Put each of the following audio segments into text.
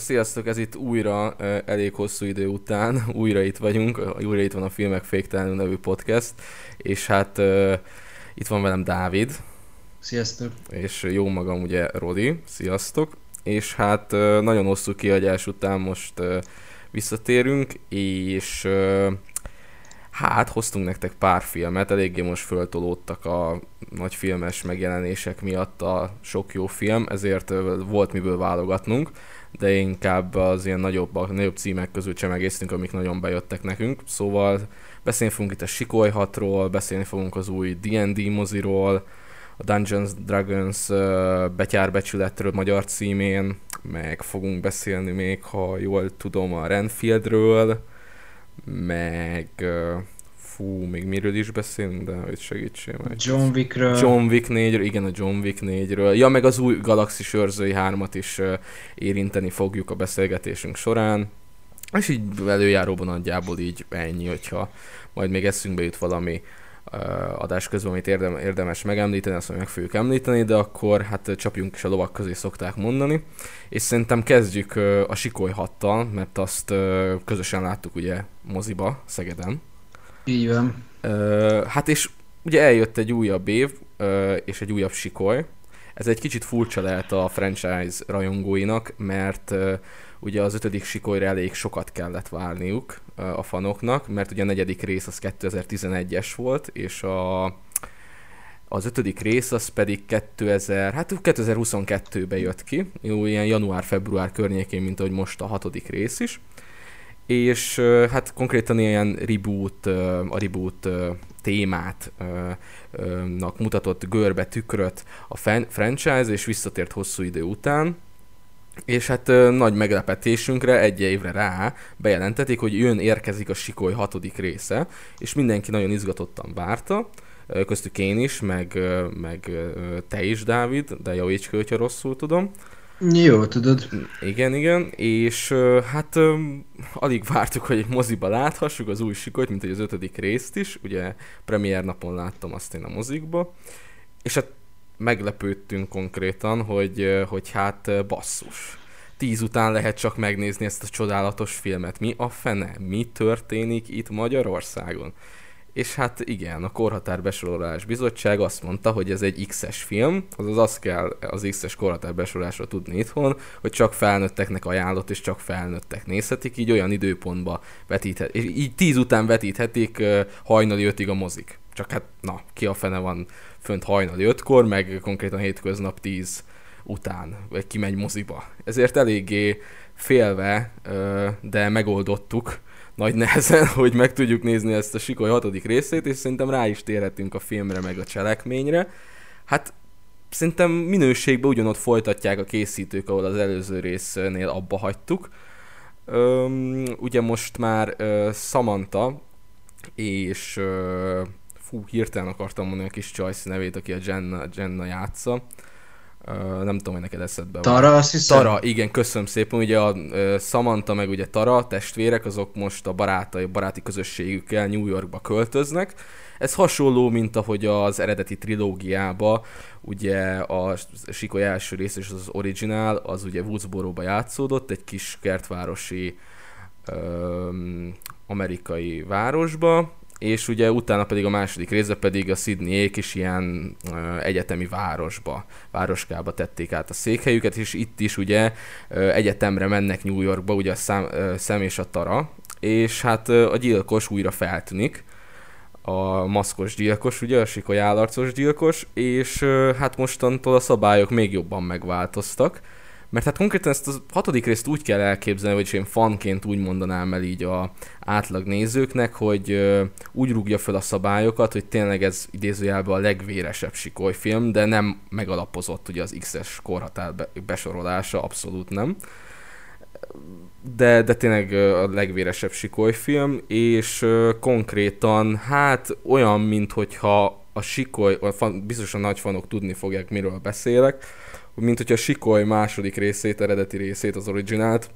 Sziasztok, ez itt újra elég hosszú idő után, újra itt vagyunk, újra itt van a Filmek Féktelenül nevű podcast, és hát itt van velem Dávid. Sziasztok. És jó magam ugye Rodi, sziasztok. És hát nagyon hosszú kiadás után most visszatérünk, és hát hoztunk nektek pár filmet, eléggé most föltolódtak a nagy filmes megjelenések miatt a sok jó film, ezért volt miből válogatnunk de inkább az ilyen nagyobb, nagyobb címek közül csemegésztünk, amik nagyon bejöttek nekünk. Szóval beszélni fogunk itt a Sikoly 6-ról, beszélni fogunk az új D&D moziról, a Dungeons Dragons betyárbecsületről magyar címén, meg fogunk beszélni még, ha jól tudom, a Renfieldről, meg fú, még miről is beszélünk, de hogy segítsél meg. John Wickről. John Wick 4-ről, igen, a John Wick 4-ről. Ja, meg az új Galaxis őrzői 3-at is érinteni fogjuk a beszélgetésünk során. És így előjáróban nagyjából így ennyi, hogyha majd még eszünkbe jut valami uh, adás közben, amit érdem, érdemes megemlíteni, azt meg fogjuk említeni, de akkor hát csapjunk is a lovak közé szokták mondani. És szerintem kezdjük uh, a Sikoly hattal, mert azt uh, közösen láttuk ugye moziba, Szegeden. Így van. Hát és ugye eljött egy újabb év, és egy újabb sikoly. Ez egy kicsit furcsa lehet a franchise rajongóinak, mert ugye az ötödik sikolyra elég sokat kellett várniuk a fanoknak, mert ugye a negyedik rész az 2011-es volt, és a az ötödik rész az pedig 2000, hát 2022-ben jött ki, jó, ilyen január-február környékén, mint ahogy most a hatodik rész is és hát konkrétan ilyen reboot, a reboot témát nak mutatott görbe tükröt a franchise, és visszatért hosszú idő után, és hát nagy meglepetésünkre egy évre rá bejelentetik, hogy jön érkezik a Sikoly hatodik része, és mindenki nagyon izgatottan várta, köztük én is, meg, meg te is, Dávid, de javíts ki, hogyha rosszul tudom. Jó, tudod. Igen, igen, és hát alig vártuk, hogy egy moziba láthassuk az új sikolyt, mint hogy az ötödik részt is, ugye premier napon láttam azt én a mozikba, és hát meglepődtünk konkrétan, hogy, hogy hát basszus. Tíz után lehet csak megnézni ezt a csodálatos filmet. Mi a fene? Mi történik itt Magyarországon? És hát igen, a Korhatár Besorolás Bizottság azt mondta, hogy ez egy X-es film, azaz azt kell az X-es korhatár besorolásra tudni itthon, hogy csak felnőtteknek ajánlott, és csak felnőttek nézhetik, így olyan időpontba vetíthet, és így tíz után vetíthetik hajnali ötig a mozik. Csak hát, na, ki a fene van fönt hajnali ötkor, meg konkrétan hétköznap tíz után, vagy kimegy moziba. Ezért eléggé félve, de megoldottuk, nagy nehezen, hogy meg tudjuk nézni ezt a Sikoly hatodik részét, és szerintem rá is térhetünk a filmre, meg a cselekményre. Hát szerintem minőségben ugyanott folytatják a készítők, ahol az előző résznél abba hagytuk. Öm, ugye most már ö, Samantha és ö, fú, hirtelen akartam mondani a kis Joyce nevét, aki a Jenna, Jenna játsza. Uh, nem tudom, hogy neked eszedbe Tara, van. azt hiszem? Tara, igen, köszönöm szépen. Ugye a uh, Samantha meg ugye Tara, testvérek, azok most a barátai, baráti közösségükkel New Yorkba költöznek. Ez hasonló, mint ahogy az eredeti trilógiába, ugye a Sikoly első rész és az original, az ugye Woodsboro-ba játszódott, egy kis kertvárosi um, amerikai városba, és ugye utána pedig a második része pedig a Sydneyék is ilyen uh, egyetemi városba, városkába tették át a székhelyüket, és itt is ugye uh, egyetemre mennek New Yorkba, ugye a szám, uh, Szem és a Tara, és hát uh, a gyilkos újra feltűnik, a maszkos gyilkos, ugye, a sikoly állarcos gyilkos, és uh, hát mostantól a szabályok még jobban megváltoztak, mert hát konkrétan ezt a hatodik részt úgy kell elképzelni, vagyis én fanként úgy mondanám el így a átlag nézőknek, hogy ö, úgy rúgja fel a szabályokat, hogy tényleg ez idézőjelben a legvéresebb sikolyfilm, de nem megalapozott ugye az X-es korhatár be, besorolása, abszolút nem. De, de tényleg a legvéresebb sikolyfilm, és ö, konkrétan hát olyan, mint hogyha a sikoly, biztos a nagy fanok tudni fogják, miről beszélek, mint hogyha a Sikoly második részét, eredeti részét, az originált,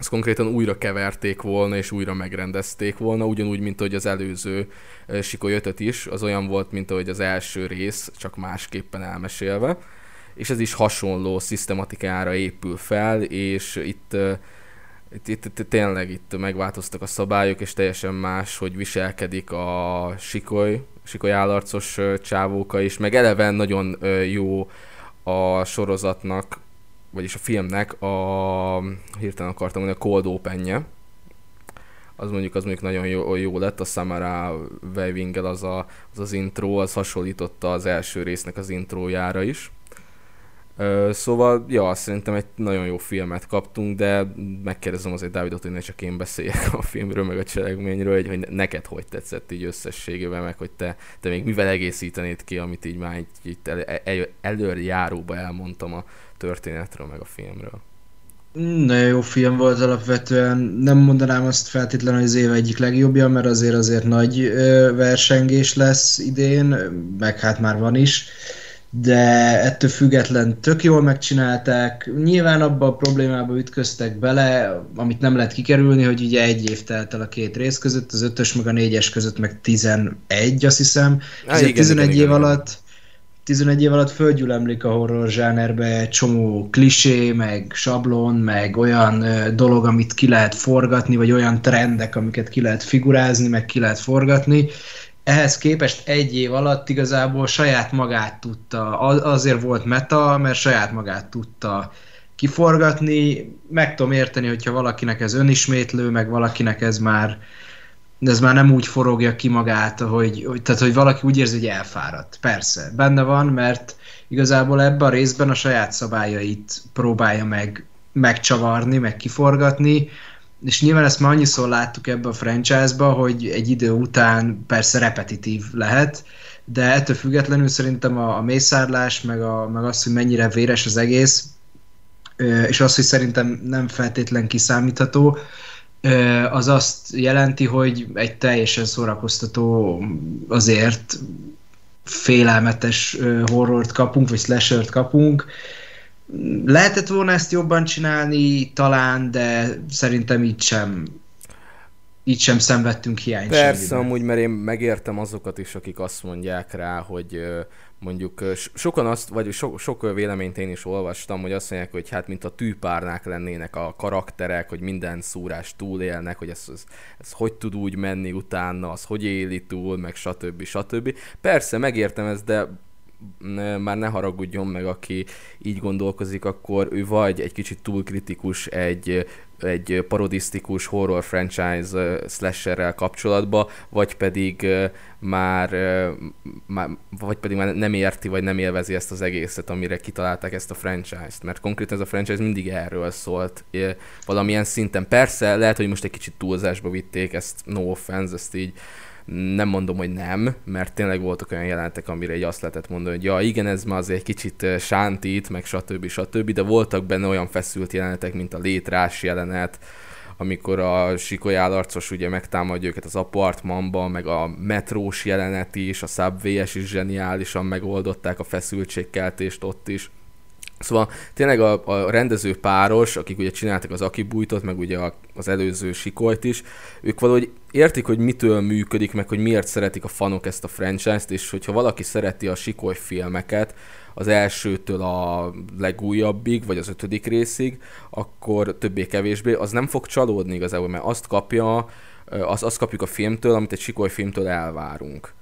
azt konkrétan újra keverték volna, és újra megrendezték volna, ugyanúgy, mint ahogy az előző Sikoly 5 is, az olyan volt, mint ahogy az első rész, csak másképpen elmesélve. és ez is hasonló szisztematikára épül fel, és itt, itt, itt, itt tényleg itt megváltoztak a szabályok, és teljesen más, hogy viselkedik a sikoly, sikoly állarcos csávóka is, meg eleven nagyon jó a sorozatnak, vagyis a filmnek a, hirtelen akartam mondani, a Cold open az mondjuk, az mondjuk nagyon jó, jó lett, a Samara weaving az, a, az az intro, az hasonlította az első résznek az introjára is. Szóval, ja, szerintem egy nagyon jó filmet kaptunk, de megkérdezem azért Dávidot, hogy ne csak én beszéljek a filmről, meg a cselekményről, hogy, hogy neked hogy tetszett így összességében, meg hogy te, te még mivel egészítenéd ki, amit így már így, így el, el, előjáróba elmondtam a történetről, meg a filmről. Nagyon jó film volt alapvetően. Nem mondanám azt feltétlenül, hogy az év egyik legjobbja, mert azért azért nagy versengés lesz idén, meg hát már van is de ettől független tök jól megcsinálták. Nyilván abba a problémába ütköztek bele, amit nem lehet kikerülni, hogy ugye egy év telt el a két rész között, az ötös meg a négyes között meg 11, azt hiszem. Há, igen, 11 igen, év igen, alatt 11 év alatt földgyülemlik a horror zsánerbe csomó klisé, meg sablon, meg olyan ö, dolog, amit ki lehet forgatni, vagy olyan trendek, amiket ki lehet figurázni, meg ki lehet forgatni, ehhez képest egy év alatt igazából saját magát tudta, azért volt meta, mert saját magát tudta kiforgatni. Meg tudom érteni, hogyha valakinek ez önismétlő, meg valakinek ez már ez már nem úgy forogja ki magát, hogy, hogy, tehát, hogy valaki úgy érzi, hogy elfáradt. Persze, benne van, mert igazából ebben a részben a saját szabályait próbálja meg megcsavarni, meg kiforgatni, és nyilván ezt már annyiszor láttuk ebbe a franchise-ba, hogy egy idő után persze repetitív lehet, de ettől függetlenül szerintem a, a mészárlás, meg, a, meg az, hogy mennyire véres az egész, és az, hogy szerintem nem feltétlen kiszámítható, az azt jelenti, hogy egy teljesen szórakoztató azért félelmetes horrort kapunk, vagy slashert kapunk, Lehetett volna ezt jobban csinálni, talán, de szerintem így sem így sem szenvedtünk hiányt Persze, amúgy, mert én megértem azokat is, akik azt mondják rá, hogy mondjuk sokan azt, vagy sok, sok véleményt én is olvastam, hogy azt mondják, hogy hát mint a tűpárnák lennének a karakterek, hogy minden szúrás túlélnek, hogy ez, ez, ez hogy tud úgy menni utána, az hogy éli túl, meg stb. stb. Persze, megértem ezt, de már ne haragudjon meg, aki így gondolkozik, akkor ő vagy egy kicsit túl kritikus egy, egy parodisztikus horror franchise slasherrel kapcsolatba, vagy pedig már, már, vagy pedig már nem érti, vagy nem élvezi ezt az egészet, amire kitalálták ezt a franchise-t, mert konkrétan ez a franchise mindig erről szólt, valamilyen szinten. Persze, lehet, hogy most egy kicsit túlzásba vitték ezt, no offense, ezt így nem mondom, hogy nem, mert tényleg voltak olyan jelenetek, amire egy azt lehetett mondani, hogy ja, igen, ez ma azért kicsit sántít, meg stb. stb. De voltak benne olyan feszült jelenetek, mint a létrás jelenet, amikor a Sikoly állarcos ugye megtámadja őket az apartmanban, meg a metrós jelenet is, a subway is zseniálisan megoldották a feszültségkeltést ott is. Szóval tényleg a, a rendező páros, akik ugye csináltak az Akibújtot, meg ugye a, az előző Sikolyt is, ők valahogy értik, hogy mitől működik, meg hogy miért szeretik a fanok ezt a franchise-t, és hogyha valaki szereti a Sikoly filmeket, az elsőtől a legújabbig, vagy az ötödik részig, akkor többé-kevésbé, az nem fog csalódni igazából, mert azt kapja, azt, azt kapjuk a filmtől, amit egy Sikoly filmtől elvárunk.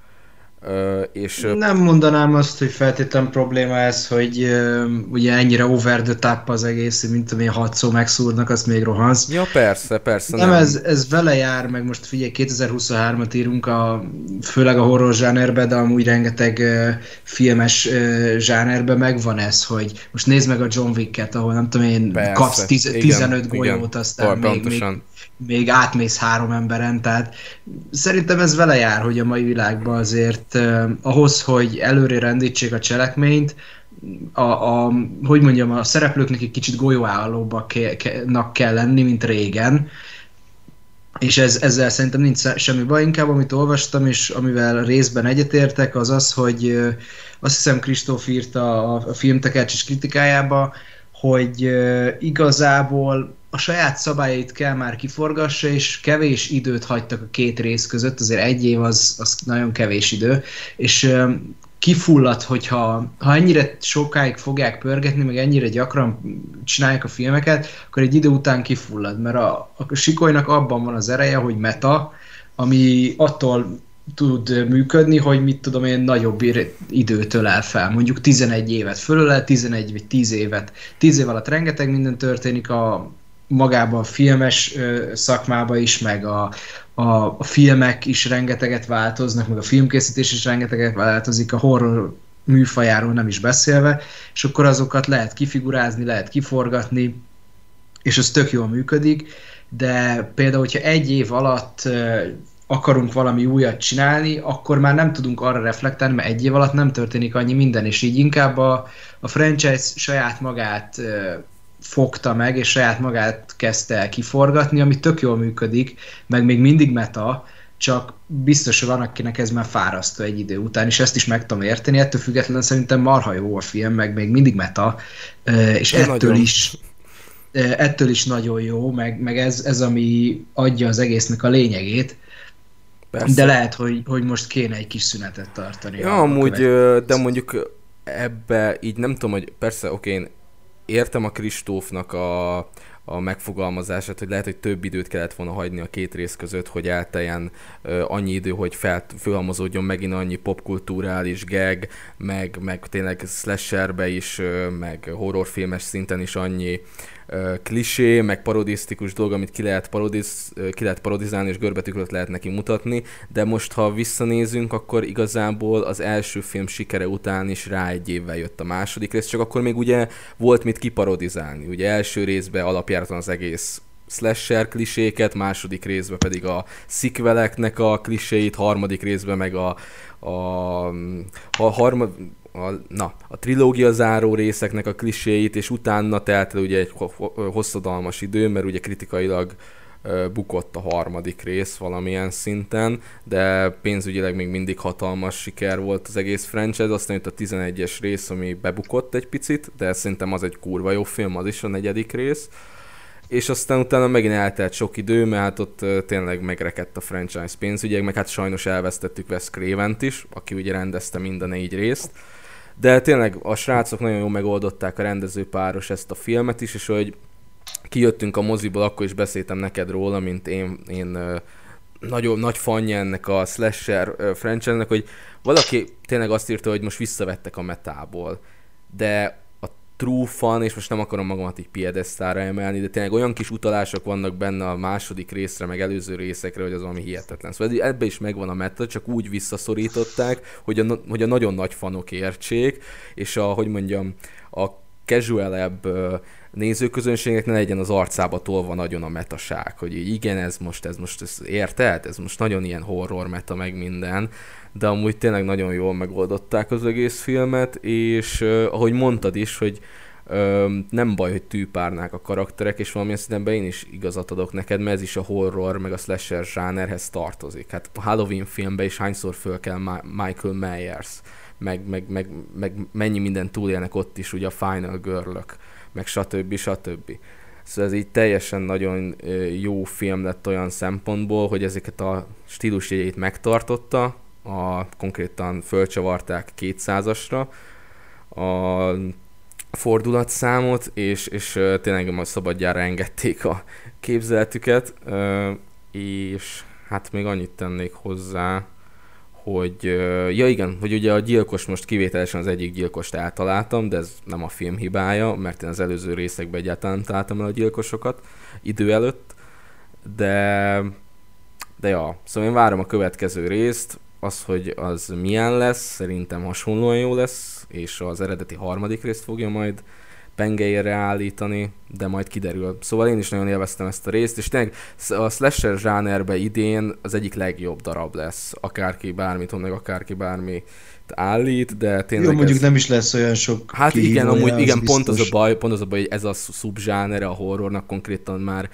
Uh, és, nem mondanám azt, hogy feltétlen probléma ez, hogy uh, ugye ennyire over the top az egész, mint amilyen hat szó megszúrnak, azt még rohansz. Ja, persze, persze. Nem, nem. Ez, ez vele jár, meg most figyelj, 2023-at írunk, a, főleg a horror zsánerbe, de amúgy rengeteg uh, filmes uh, zsánerbe megvan ez, hogy most nézd meg a John Wick-et, ahol nem tudom én, persze, kapsz tiz, igen, 15 golyót, igen, aztán még, még, még átmész három emberen, tehát szerintem ez vele jár, hogy a mai világban azért eh, ahhoz, hogy előre rendítsék a cselekményt, a, a, hogy mondjam, a szereplőknek egy kicsit golyóállóbbak ke, ke, kell lenni, mint régen, és ez, ezzel szerintem nincs semmi baj, inkább amit olvastam, és amivel részben egyetértek, az az, hogy azt hiszem Kristóf írta a, a filmtekercsis kritikájába, hogy igazából a saját szabályait kell már kiforgassa, és kevés időt hagytak a két rész között, azért egy év az, az nagyon kevés idő, és kifullad, hogyha ha ennyire sokáig fogják pörgetni, meg ennyire gyakran csinálják a filmeket, akkor egy idő után kifullad, mert a, a sikolynak abban van az ereje, hogy meta, ami attól tud működni, hogy mit tudom én, nagyobb időtől el fel. Mondjuk 11 évet fölöle, 11 vagy 10 évet. 10 év alatt rengeteg minden történik a magában a filmes szakmába is, meg a, a, filmek is rengeteget változnak, meg a filmkészítés is rengeteget változik, a horror műfajáról nem is beszélve, és akkor azokat lehet kifigurázni, lehet kiforgatni, és az tök jól működik, de például, hogyha egy év alatt akarunk valami újat csinálni, akkor már nem tudunk arra reflektálni, mert egy év alatt nem történik annyi minden, és így inkább a, a franchise saját magát fogta meg, és saját magát kezdte el kiforgatni, ami tök jól működik, meg még mindig meta, csak biztos, hogy van, akinek ez már fárasztó egy idő után, és ezt is meg tudom érteni, ettől függetlenül szerintem marha jó a film, meg még mindig meta, és Én ettől nagyon. is ettől is nagyon jó, meg, meg ez, ez, ami adja az egésznek a lényegét, Persze. de lehet, hogy, hogy most kéne egy kis szünetet tartani. Ja, amúgy, de mondjuk ebbe így nem tudom, hogy persze, oké, én értem a Kristófnak a, a megfogalmazását, hogy lehet, hogy több időt kellett volna hagyni a két rész között, hogy elteljen uh, annyi idő, hogy fel, fölhalmozódjon megint annyi popkulturális gag, meg, meg tényleg slasherbe is, uh, meg horrorfilmes szinten is annyi klisé, meg parodisztikus dolog, amit ki lehet, parodiz, ki lehet parodizálni, és görbetükröt lehet neki mutatni, de most, ha visszanézünk, akkor igazából az első film sikere után is rá egy évvel jött a második rész, csak akkor még ugye volt mit kiparodizálni. Ugye első részben alapjáraton az egész slasher kliséket, második részben pedig a szikveleknek a kliséit, harmadik részben meg a, a, a harmad, a, na, a trilógia záró részeknek a kliséit, és utána telt el ugye egy hosszadalmas idő, mert ugye kritikailag bukott a harmadik rész valamilyen szinten, de pénzügyileg még mindig hatalmas siker volt az egész franchise, aztán jött a 11-es rész, ami bebukott egy picit, de szerintem az egy kurva jó film, az is a negyedik rész. És aztán utána megint eltelt sok idő, mert hát ott tényleg megrekedt a franchise pénzügyek, meg hát sajnos elvesztettük Wes craven is, aki ugye rendezte mind a négy részt, de tényleg a srácok nagyon jól megoldották a rendezőpáros ezt a filmet is, és hogy kijöttünk a moziból, akkor is beszéltem neked róla, mint én, én nagyon nagy fanja ennek a slasher franchise-nek, hogy valaki tényleg azt írta, hogy most visszavettek a metából. De true fan, és most nem akarom magamat így piedesztára emelni, de tényleg olyan kis utalások vannak benne a második részre, meg előző részekre, hogy az valami hihetetlen. Szóval ebbe is megvan a meta, csak úgy visszaszorították, hogy a, hogy a nagyon nagy fanok értsék, és a, hogy mondjam, a casual nézőközönségnek ne legyen az arcába tolva nagyon a metaság, hogy így igen, ez most, ez most, ez érted? Ez most nagyon ilyen horror meta, meg minden, de amúgy tényleg nagyon jól megoldották az egész filmet, és uh, ahogy mondtad is, hogy uh, nem baj, hogy tűpárnák a karakterek, és valamilyen szinten én is igazat adok neked, mert ez is a horror, meg a slasher zsánerhez tartozik. Hát a Halloween filmben is hányszor föl kell Michael Myers, meg, meg, meg, meg mennyi minden túlélnek ott is, ugye a Final girl meg stb. stb. Szóval ez így teljesen nagyon jó film lett olyan szempontból, hogy ezeket a stílusjegyeit megtartotta, a, konkrétan fölcsavarták 200-asra a fordulatszámot, és, és tényleg majd szabadjára engedték a képzeletüket, és hát még annyit tennék hozzá, hogy, ja igen, hogy ugye a gyilkos most kivételesen az egyik gyilkost eltaláltam, de ez nem a film hibája, mert én az előző részekben egyáltalán találtam el a gyilkosokat idő előtt, de, de ja, szóval én várom a következő részt, az, hogy az milyen lesz, szerintem hasonlóan jó lesz, és az eredeti harmadik részt fogja majd pengeire állítani, de majd kiderül. Szóval én is nagyon élveztem ezt a részt, és tényleg a slasher zsánerbe idén az egyik legjobb darab lesz. Akárki bármit meg akárki bármi állít, de tényleg Jó, mondjuk ez... nem is lesz olyan sok Hát igen, amúgy igen, az pont az a baj, pont az a baj, hogy ez a szubzsánere a horrornak konkrétan már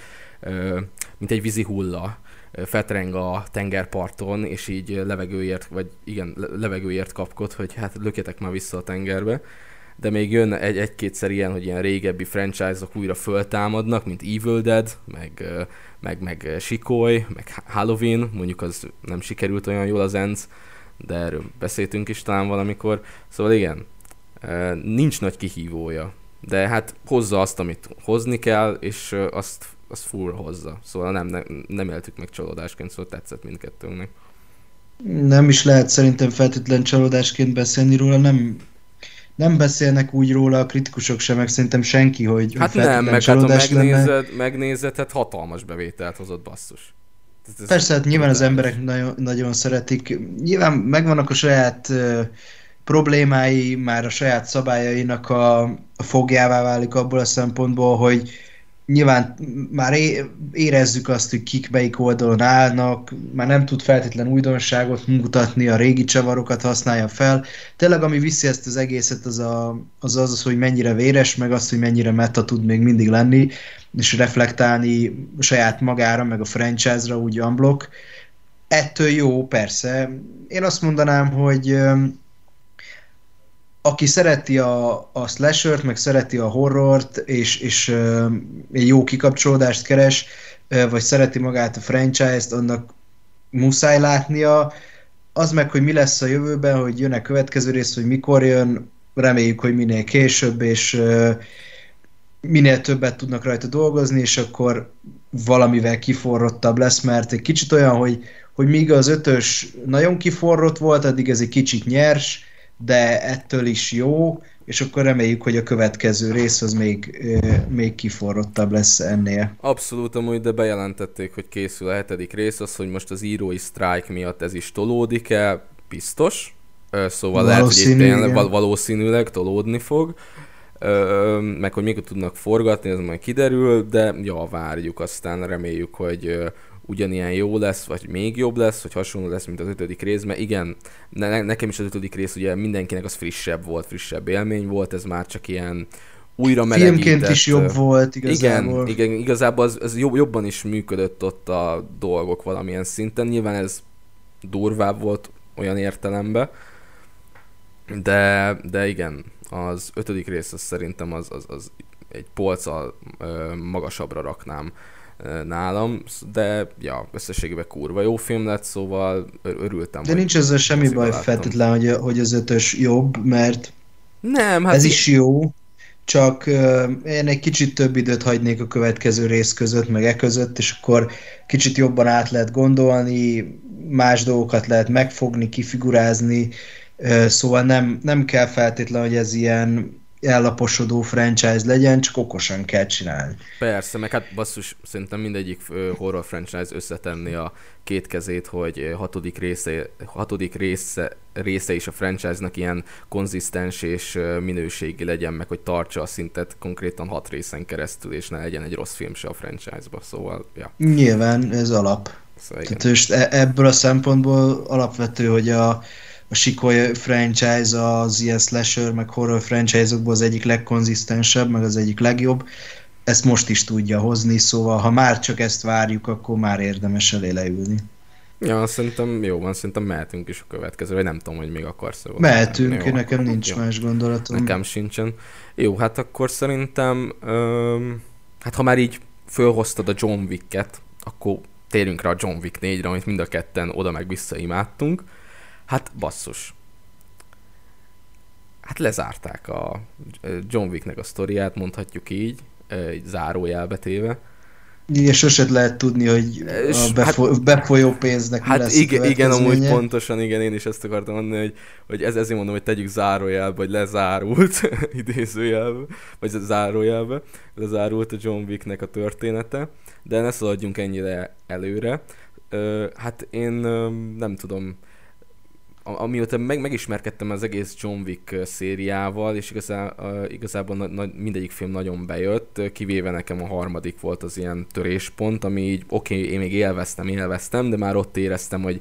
mint egy vízi hulla fetreng a tengerparton, és így levegőért, vagy igen, levegőért kapkod, hogy hát lökjetek már vissza a tengerbe. De még jön egy, egy-kétszer ilyen, hogy ilyen régebbi franchise-ok újra föltámadnak, mint Evil Dead, meg, meg, meg Sikoly, meg Halloween, mondjuk az nem sikerült olyan jól az ENC, de erről beszéltünk is talán valamikor. Szóval igen, nincs nagy kihívója, de hát hozza azt, amit hozni kell, és azt, azt full hozza. Szóval nem, nem, nem éltük meg csalódásként, szóval tetszett mindkettőnknek. Nem is lehet szerintem feltétlen csalódásként beszélni róla, nem nem beszélnek úgy róla a kritikusok sem, meg szerintem senki, hogy Hát nem, meg hát ha megnézed, megnézed, hát hatalmas bevételt hozott basszus. Ez Persze, hát nyilván az emberek nagyon, nagyon szeretik. Nyilván megvannak a saját uh, problémái, már a saját szabályainak a, a fogjává válik abból a szempontból, hogy nyilván már érezzük azt, hogy kik melyik oldalon állnak, már nem tud feltétlen újdonságot mutatni, a régi csavarokat használja fel. Tényleg, ami viszi ezt az egészet, az a, az, az, az, hogy mennyire véres, meg az, hogy mennyire meta tud még mindig lenni, és reflektálni saját magára, meg a franchise-ra úgy unblock. Ettől jó, persze. Én azt mondanám, hogy aki szereti a, a slashert, meg szereti a horrort, és, és egy jó kikapcsolódást keres, vagy szereti magát a franchise-t, annak muszáj látnia. Az meg, hogy mi lesz a jövőben, hogy jön-e következő rész, hogy mikor jön, reméljük, hogy minél később, és minél többet tudnak rajta dolgozni, és akkor valamivel kiforrottabb lesz, mert egy kicsit olyan, hogy, hogy míg az ötös nagyon kiforrott volt, addig ez egy kicsit nyers, de ettől is jó, és akkor reméljük, hogy a következő rész az még, még kiforrottabb lesz ennél. Abszolút amúgy, de bejelentették, hogy készül a hetedik rész, az, hogy most az írói sztrájk miatt ez is tolódik-e, biztos. Szóval lehet, hogy itt tényleg valószínűleg tolódni fog. Meg hogy mikor tudnak forgatni, ez majd kiderül, de ja, várjuk, aztán reméljük, hogy ugyanilyen jó lesz, vagy még jobb lesz, vagy hasonló lesz, mint az ötödik rész, mert igen, ne, nekem is az ötödik rész ugye mindenkinek az frissebb volt, frissebb élmény volt, ez már csak ilyen újra melegített. Filmként is jobb volt igazából. Igen, igen igazából az, az jobb, jobban is működött ott a dolgok valamilyen szinten. Nyilván ez durvább volt olyan értelemben, de, de igen, az ötödik rész az szerintem az, az, az egy polccal magasabbra raknám nálam, de ja, összességében kurva jó film lett, szóval örültem. De nincs ezzel semmi baj feltétlen, hogy, hogy az ötös jobb, mert nem, hát ez is jó, csak uh, én egy kicsit több időt hagynék a következő rész között, meg e között, és akkor kicsit jobban át lehet gondolni, más dolgokat lehet megfogni, kifigurázni, uh, szóval nem, nem kell feltétlen, hogy ez ilyen ellaposodó franchise legyen, csak okosan kell csinálni. Persze, meg hát basszus, szerintem mindegyik horror franchise összetenni a két kezét, hogy hatodik része, hatodik része, része is a franchise-nak ilyen konzisztens és minőségi legyen, meg hogy tartsa a szintet konkrétan hat részen keresztül, és ne legyen egy rossz film se a franchise-ba, szóval, ja. Nyilván, ez alap. Szóval Tehát e- ebből a szempontból alapvető, hogy a, a Sikoly franchise az ilyen slasher, meg horror franchise-okból az egyik legkonzisztensebb, meg az egyik legjobb. Ezt most is tudja hozni, szóval ha már csak ezt várjuk, akkor már érdemes elé leülni. Ja, szerintem jó van, szerintem mehetünk is a következő, vagy nem tudom, hogy még akarsz. Mehetünk, jó, nekem akkor, nincs jó. más gondolatom. Nekem sincsen. Jó, hát akkor szerintem, öm, hát ha már így fölhoztad a John Wick-et, akkor térjünk rá a John Wick 4-re, amit mind a ketten oda meg vissza imádtunk. Hát basszus. Hát lezárták a John Wicknek a sztoriát, mondhatjuk így, egy zárójelbe téve. Igen, sosem lehet tudni, hogy a befo- hát, befolyó pénznek hát lesz igen, igen, amúgy pontosan, igen, én is ezt akartam mondani, hogy, hogy ez, ezért mondom, hogy tegyük zárójelbe, vagy lezárult idézőjelbe, vagy zárójelbe, lezárult a John Wicknek a története, de ne szaladjunk ennyire előre. hát én nem tudom, amióta meg, megismerkedtem az egész John Wick szériával, és igazá, igazából na, na, mindegyik film nagyon bejött, kivéve nekem a harmadik volt az ilyen töréspont, ami így oké, okay, én még élveztem, élveztem, de már ott éreztem, hogy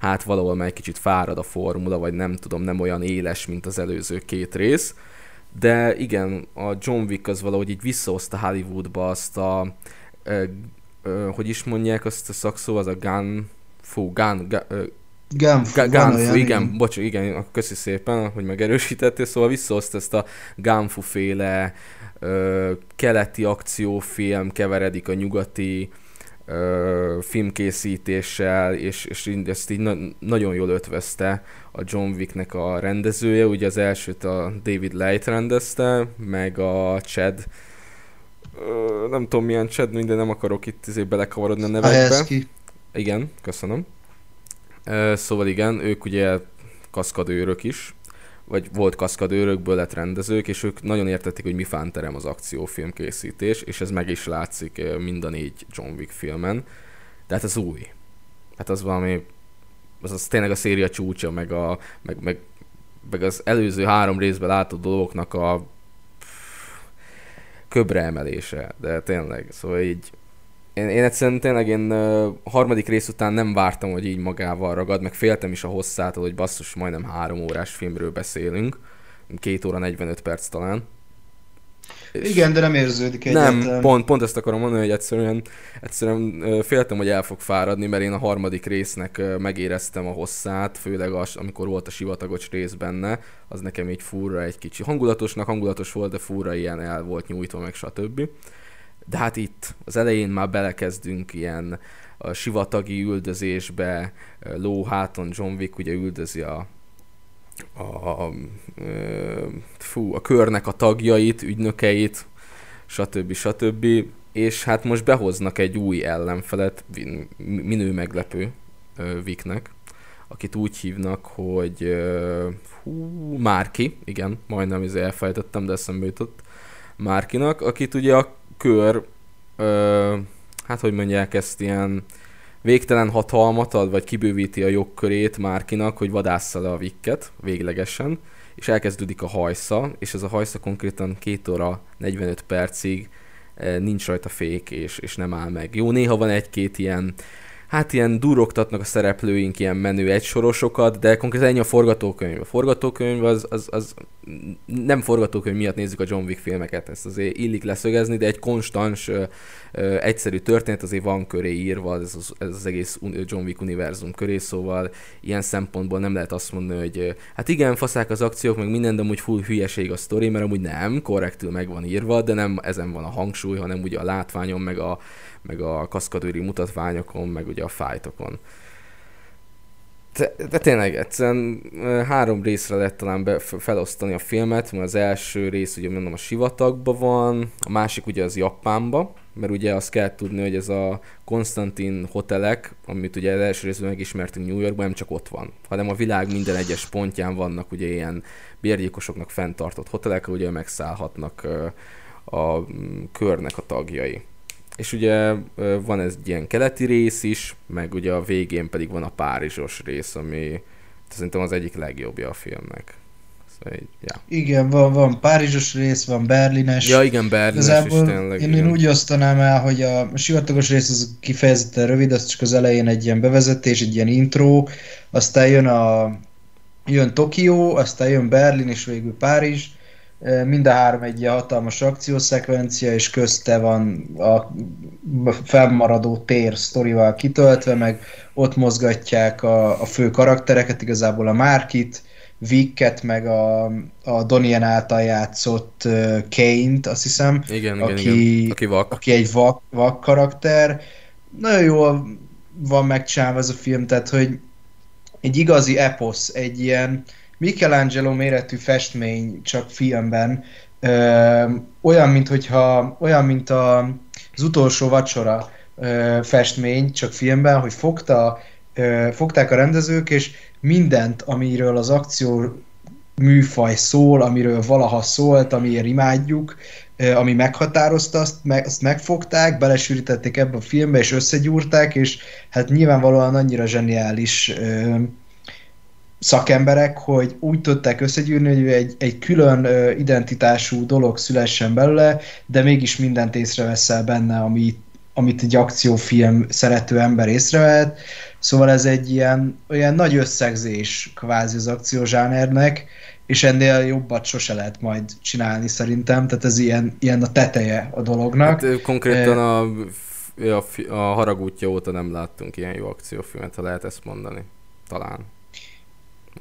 hát valahol már egy kicsit fárad a formula, vagy nem tudom, nem olyan éles, mint az előző két rész. De igen, a John Wick az valahogy így visszahozta Hollywoodba azt a, ö, ö, hogy is mondják azt a szakszó, az a gun, fú, gun, gun Gunf, Gunfu, igen, igen, bocs, igen, köszi szépen, hogy megerősítettél, szóval visszahozta ezt a Gunfu féle ö, keleti akciófilm, keveredik a nyugati ö, filmkészítéssel, és, és ezt így na- nagyon jól ötvözte a John Wicknek a rendezője. Ugye az elsőt a David Light rendezte, meg a Chad ö, nem tudom milyen Chad, minden nem akarok itt izé belekavarodni a nevekbe. Igen, köszönöm. Szóval igen, ők ugye kaszkadőrök is, vagy volt kaszkadőrökből lett rendezők, és ők nagyon értették, hogy mi fánterem az akciófilm készítés, és ez meg is látszik mind a négy John Wick filmen. De hát az új. Hát az valami, az, az tényleg a széria csúcsa, meg, a, meg, meg, meg az előző három részben látott dolgoknak a köbre emelése, de tényleg, szóval így én, én egyszerűen tényleg én uh, harmadik rész után nem vártam, hogy így magával ragad, meg féltem is a hosszától, hogy basszus, majdnem három órás filmről beszélünk. Két óra 45 perc talán. Igen, de nem érződik egyáltalán. Nem, pont, pont ezt akarom mondani, hogy egyszerűen, egyszerűen féltem, hogy el fog fáradni, mert én a harmadik résznek megéreztem a hosszát, főleg az, amikor volt a sivatagos rész benne, az nekem így furra egy kicsi. Hangulatosnak hangulatos volt, de furra ilyen el volt nyújtva, meg stb. De hát itt az elején már belekezdünk ilyen a sivatagi üldözésbe, lóháton John Wick ugye üldözi a, a, a, fú, a körnek a tagjait, ügynökeit, stb. stb. És hát most behoznak egy új ellenfelet, minő meglepő Viknek, akit úgy hívnak, hogy hú, Márki, igen, majdnem elfelejtettem, de eszembe jutott Márkinak, akit ugye a kör, ö, hát hogy mondják ezt, ilyen végtelen hatalmat ad, vagy kibővíti a jogkörét Márkinak, hogy vadássza le a vikket véglegesen, és elkezdődik a hajsza, és ez a hajsza konkrétan 2 óra 45 percig nincs rajta fék, és, és nem áll meg. Jó, néha van egy-két ilyen hát ilyen durogtatnak a szereplőink ilyen menő egysorosokat, de konkrétan ennyi a forgatókönyv. A forgatókönyv az, az, az nem forgatókönyv miatt nézzük a John Wick filmeket, ezt azért illik leszögezni, de egy konstans, ö, ö, egyszerű történet azért van köré írva, ez az, ez az egész John Wick univerzum köré, szóval ilyen szempontból nem lehet azt mondani, hogy hát igen, faszák az akciók, meg minden, de amúgy full hülyeség a sztori, mert amúgy nem, korrektül meg van írva, de nem ezen van a hangsúly, hanem ugye a látványon, meg a, meg a kaszkadőri mutatványokon, meg ugye a fájtokon. De, de tényleg egyszerűen három részre lehet talán be, felosztani a filmet, mert az első rész ugye mondom a sivatagban van, a másik ugye az Japánba, mert ugye azt kell tudni, hogy ez a Konstantin hotelek, amit ugye az első részben megismertünk New Yorkban, nem csak ott van, hanem a világ minden egyes pontján vannak ugye ilyen bérgyilkosoknak fenntartott hotelek, ugye megszállhatnak a körnek a tagjai. És ugye van ez egy ilyen keleti rész is, meg ugye a végén pedig van a párizsos rész, ami szerintem az egyik legjobbja a filmnek. Szóval így, ja. Igen, van, van párizsos rész, van berlines. Ja, igen, berlines Igazából is tényleg. Én, én úgy osztanám el, hogy a sivatagos rész az kifejezetten rövid, az csak az elején egy ilyen bevezetés, egy ilyen intro, aztán jön a jön Tokió, aztán jön Berlin, és végül Párizs, Mind a három egy ilyen hatalmas akciószekvencia, és közte van a fennmaradó tér sztorival kitöltve, meg ott mozgatják a, a fő karaktereket, igazából a Márkit, Vicket, meg a, a Donien által játszott Kane-t, azt hiszem, igen, aki, igen, aki, vak. aki egy vak, vak karakter. Nagyon jól van megcsinálva ez a film, tehát hogy egy igazi eposz, egy ilyen Michelangelo méretű festmény csak filmben, ö, olyan, mint hogyha, olyan, mint a, az utolsó vacsora ö, festmény, csak filmben, hogy fogta, ö, fogták a rendezők, és mindent, amiről az akció műfaj szól, amiről valaha szólt, amiért imádjuk, ami meghatározta, azt, meg, azt megfogták, belesűrítették ebbe a filmbe, és összegyúrták, és hát nyilvánvalóan annyira zseniális szakemberek, hogy úgy tudták összegyűrni, hogy egy, egy külön identitású dolog szülessen belőle, de mégis mindent észreveszel benne, ami, amit egy akciófilm szerető ember észrevehet. Szóval ez egy ilyen olyan nagy összegzés kvázi az akciózsánernek, és ennél jobbat sose lehet majd csinálni szerintem, tehát ez ilyen, ilyen a teteje a dolognak. Hát, konkrétan a, a, a haragútja óta nem láttunk ilyen jó akciófilmet, ha lehet ezt mondani. Talán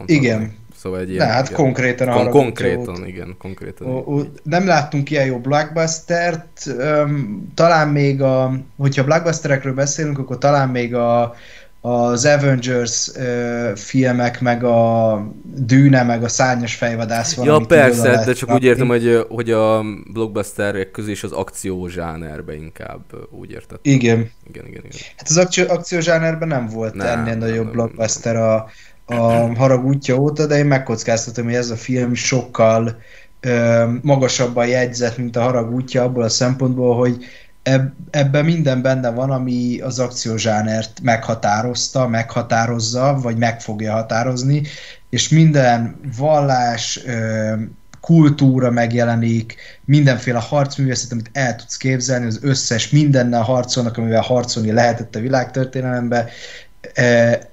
Igen. Szóval egy ilyen... De hát igen. konkrétan Kon- konkrétan, igen, konkrétan. O, o, nem láttunk ilyen jó blockbustert, um, talán még a, hogyha blockbusterekről beszélünk, akkor talán még a, az Avengers uh, filmek, meg a Dűne, meg a Szárnyas fejvadász van. Ja persze, de csak úgy értem, hogy, hogy a blockbusterek közé is az akciózsánerbe inkább úgy érted. Igen. Igen, igen, igen. Hát az akció, akciózsánerben nem volt nem, ennél nem, nagyobb nem, blockbuster a, a Harag útja óta, de én megkockáztatom, hogy ez a film sokkal ö, magasabban jegyzett, mint a Harag útja abból a szempontból, hogy eb, ebben minden benne van, ami az akciózsánert meghatározta, meghatározza, vagy meg fogja határozni, és minden vallás, ö, kultúra megjelenik, mindenféle harcművészet, amit el tudsz képzelni, az összes mindennel harcolnak, amivel harcolni lehetett a világtörténelemben,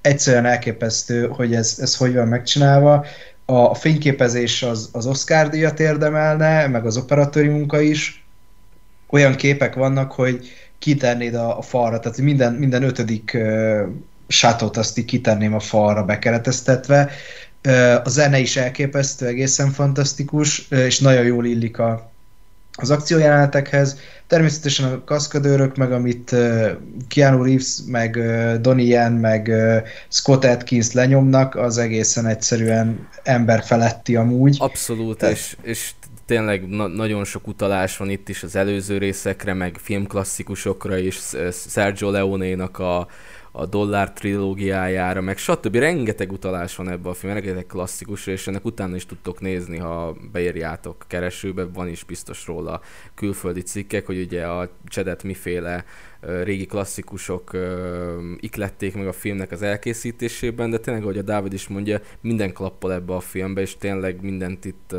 egyszerűen elképesztő, hogy ez, ez hogy van megcsinálva. A fényképezés az, az Oscar díjat érdemelne, meg az operatőri munka is. Olyan képek vannak, hogy kitennéd a, a falra, tehát minden, minden ötödik uh, sátot azt így kitenném a falra bekereteztetve. Uh, a zene is elképesztő, egészen fantasztikus, uh, és nagyon jól illik a, az akciójelenetekhez. Természetesen a kaszkadőrök, meg amit uh, Keanu Reeves, meg uh, Donnie Yen, meg uh, Scott Atkins lenyomnak, az egészen egyszerűen emberfeletti amúgy. Abszolút, Te... és, és tényleg na- nagyon sok utalás van itt is az előző részekre, meg filmklasszikusokra is, Sergio Leone-nak a a dollár trilógiájára, meg stb. Rengeteg utalás van ebben a filmben, rengeteg klasszikus, és ennek utána is tudtok nézni, ha beírjátok keresőbe, van is biztos róla külföldi cikkek, hogy ugye a Csedet miféle régi klasszikusok iklették meg a filmnek az elkészítésében, de tényleg, ahogy a Dávid is mondja, minden klappal ebbe a filmbe, és tényleg mindent itt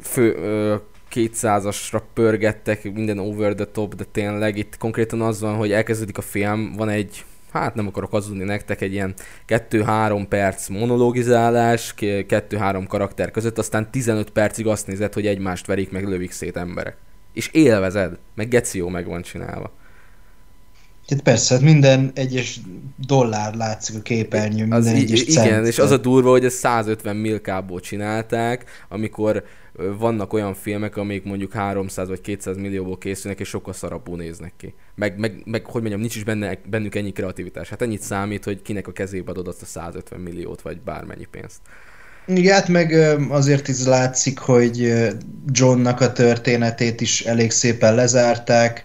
fő, 200-asra pörgettek, minden over the top, de tényleg itt konkrétan az van, hogy elkezdődik a film, van egy hát nem akarok hazudni nektek, egy ilyen 2-3 perc monologizálás, 2-3 karakter között, aztán 15 percig azt nézed, hogy egymást verik, meg lövik szét emberek. És élvezed, meg geció meg van csinálva. Hát persze, hát minden egyes dollár látszik a képernyőn, minden az egyes Igen, cent. és az a durva, hogy ezt 150 milkából csinálták, amikor vannak olyan filmek, amik mondjuk 300 vagy 200 millióból készülnek, és sokkal szarabú néznek ki. Meg, meg, meg hogy mondjam, nincs is benne, bennük ennyi kreativitás. Hát ennyit számít, hogy kinek a kezébe adod azt a 150 milliót, vagy bármennyi pénzt. Igen, hát meg azért is látszik, hogy Johnnak a történetét is elég szépen lezárták.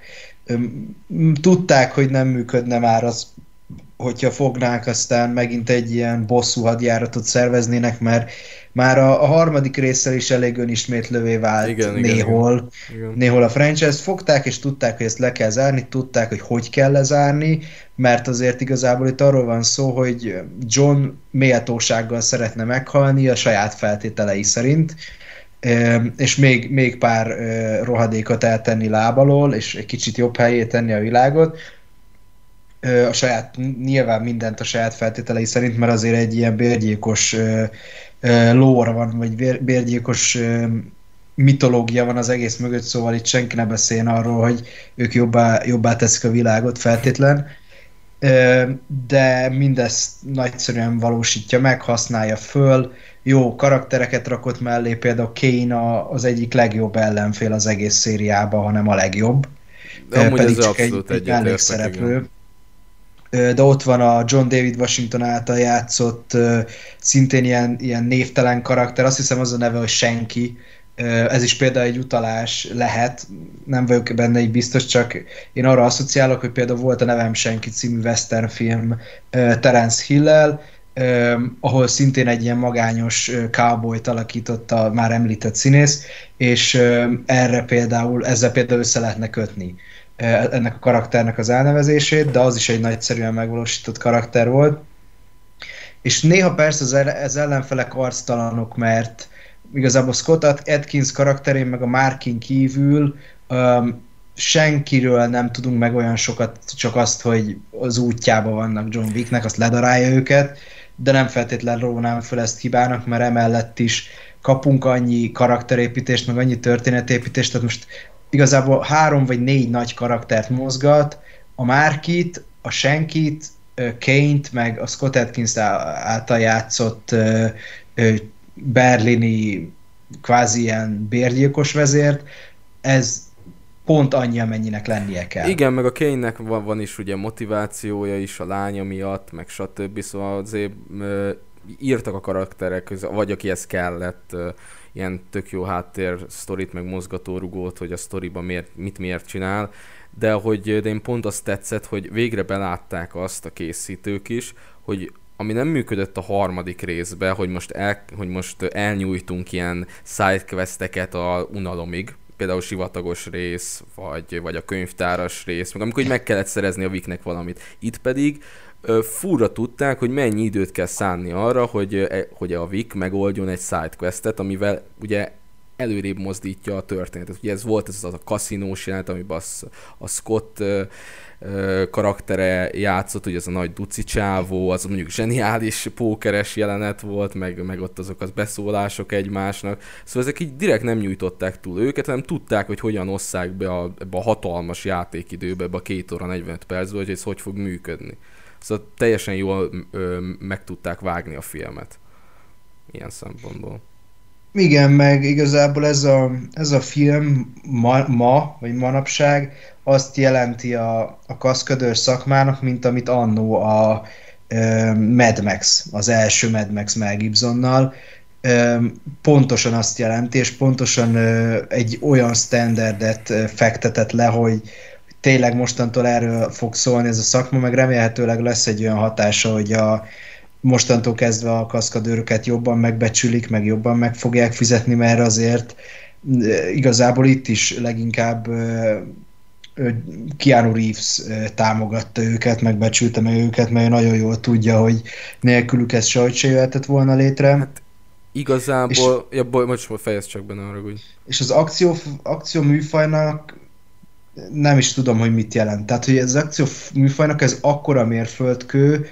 Tudták, hogy nem működne már az, hogyha fognák, aztán megint egy ilyen bosszú hadjáratot szerveznének, mert már a, a harmadik résszel is elég önismétlővé vált igen, néhol. Igen, igen. Néhol a franchise fogták, és tudták, hogy ezt le kell zárni, tudták, hogy hogy kell lezárni, mert azért igazából itt arról van szó, hogy John méltósággal szeretne meghalni a saját feltételei szerint, és még, még pár rohadékot eltenni lábalól, és egy kicsit jobb helyé tenni a világot, a saját, nyilván mindent a saját feltételei szerint, mert azért egy ilyen bérgyilkos lóra van, vagy bérgyilkos mitológia van az egész mögött, szóval itt senki ne beszéljen arról, hogy ők jobbá, jobbá teszik a világot feltétlen. De mindezt nagyszerűen valósítja meg, használja föl, jó karaktereket rakott mellé, például Kane az egyik legjobb ellenfél az egész szériában, hanem a legjobb. De amúgy pedig ez csak egy, egy mellékszereplő. De ott van a John David Washington által játszott szintén ilyen, ilyen névtelen karakter, azt hiszem az a neve, hogy senki, ez is például egy utalás lehet, nem vagyok benne így biztos, csak én arra asszociálok, hogy például volt a Nevem Senki című western film Terence Hill-el, ahol szintén egy ilyen magányos cowboyt alakított a már említett színész, és erre például, ezzel például össze lehetne kötni ennek a karakternek az elnevezését, de az is egy nagyszerűen megvalósított karakter volt. És néha persze az ellenfelek arctalanok, mert igazából Scott Atkins karakterén meg a Markin kívül um, senkiről nem tudunk meg olyan sokat, csak azt, hogy az útjában vannak John Wicknek, azt ledarálja őket, de nem feltétlenül rónám fel ezt hibának, mert emellett is kapunk annyi karakterépítést, meg annyi történetépítést, tehát most igazából három vagy négy nagy karaktert mozgat, a Márkit, a Senkit, Kane-t, meg a Scott Atkins által játszott berlini kvázi ilyen bérgyilkos vezért, ez pont annyi, amennyinek lennie kell. Igen, meg a Kane-nek van, van is ugye motivációja is a lánya miatt, meg stb. Szóval azért ö, írtak a karakterek, vagy akihez kellett ö, ilyen tök jó háttér sztorit, meg mozgatórugót, hogy a sztoriban miért, mit miért csinál, de hogy de én pont azt tetszett, hogy végre belátták azt a készítők is, hogy ami nem működött a harmadik részbe, hogy most, el, hogy most elnyújtunk ilyen sidequesteket a unalomig, például sivatagos rész, vagy, vagy a könyvtáras rész, meg amikor meg kellett szerezni a Viknek valamit. Itt pedig fúra tudták, hogy mennyi időt kell szánni arra, hogy, e, hogy a Vik megoldjon egy sidequestet, amivel ugye előrébb mozdítja a történetet. Ugye ez volt ez az a kaszinós jelent, amiben a, a Scott karaktere játszott, ugye az a nagy duci csávó, az mondjuk zseniális pókeres jelenet volt, meg, meg ott azok az beszólások egymásnak. Szóval ezek így direkt nem nyújtották túl őket, hanem tudták, hogy hogyan osszák be a, ebbe a hatalmas játékidőbe, ebbe a két óra 45 percbe, hogy ez hogy fog működni. Szóval teljesen jól ö, meg tudták vágni a filmet. Ilyen szempontból. Igen, meg igazából ez a, ez a film ma, ma, vagy manapság azt jelenti a, a kaszkadőr szakmának, mint amit annó a ö, Mad Max, az első Mad Max Mel Gibsonnal, ö, pontosan azt jelenti, és pontosan ö, egy olyan standardet fektetett le, hogy tényleg mostantól erről fog szólni ez a szakma, meg remélhetőleg lesz egy olyan hatása, hogy a, mostantól kezdve a kaszkadőröket jobban megbecsülik, meg jobban meg fogják fizetni, mert azért igazából itt is leginkább Keanu Reeves támogatta őket, megbecsülte meg őket, mert nagyon jól tudja, hogy nélkülük ez sehogy se jöhetett volna létre. Hát igazából, és, ja, boly, most fejez csak benne arra, hogy... És az akció, akció műfajnak nem is tudom, hogy mit jelent. Tehát, hogy az akció műfajnak ez akkora mérföldkő,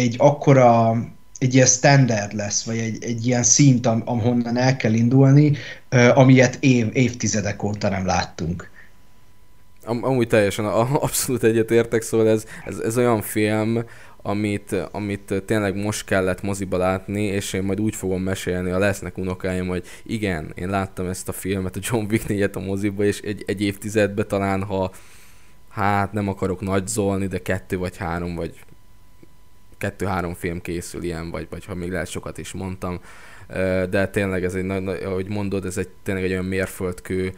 egy akkora egy ilyen standard lesz, vagy egy, egy ilyen szint, ahonnan el kell indulni, amilyet év, évtizedek óta nem láttunk. Am- amúgy teljesen abszolút egyetértek, szóval ez, ez, ez olyan film, amit, amit tényleg most kellett moziba látni, és én majd úgy fogom mesélni, a lesznek unokáim, hogy igen, én láttam ezt a filmet, a John Wick 4 a moziba, és egy, egy évtizedbe talán, ha hát nem akarok nagy zolni, de kettő vagy három, vagy kettő-három film készül ilyen, vagy, vagy ha még lehet sokat is mondtam, de tényleg ez egy, ahogy mondod, ez egy tényleg egy olyan mérföldkő,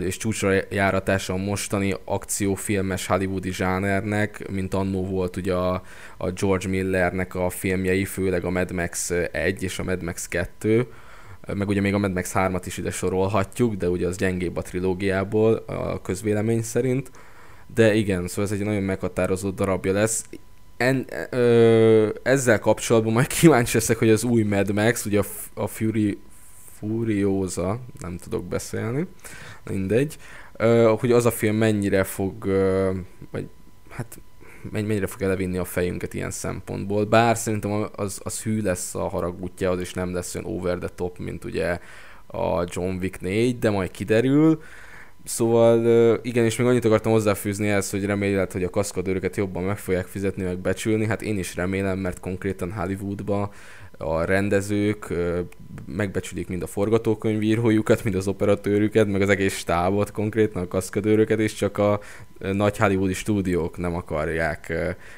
és csúcsra járatása a mostani akciófilmes hollywoodi zsánernek, mint annó volt ugye a, a George Millernek a filmjei, főleg a Mad Max 1 és a Mad Max 2, meg ugye még a Mad Max 3-at is ide sorolhatjuk, de ugye az gyengébb a trilógiából a közvélemény szerint. De igen, szóval ez egy nagyon meghatározó darabja lesz en, ö, ezzel kapcsolatban majd kíváncsi leszek, hogy az új Mad Max, ugye a, a Fury, Furiosa, nem tudok beszélni, mindegy, ö, hogy az a film mennyire fog, ö, vagy hát mennyire fog elevinni a fejünket ilyen szempontból. Bár szerintem az, az hű lesz a haragútja, az is nem lesz olyan over the top, mint ugye a John Wick 4, de majd kiderül. Szóval igen, és még annyit akartam hozzáfűzni ehhez, hogy remélem, hogy a kaszkadőröket jobban meg fogják fizetni, meg becsülni. Hát én is remélem, mert konkrétan Hollywoodba a rendezők megbecsülik mind a forgatókönyvírójukat, mind az operatőrüket, meg az egész stábot konkrétan, a kaszkadőröket, és csak a nagy hollywoodi stúdiók nem akarják,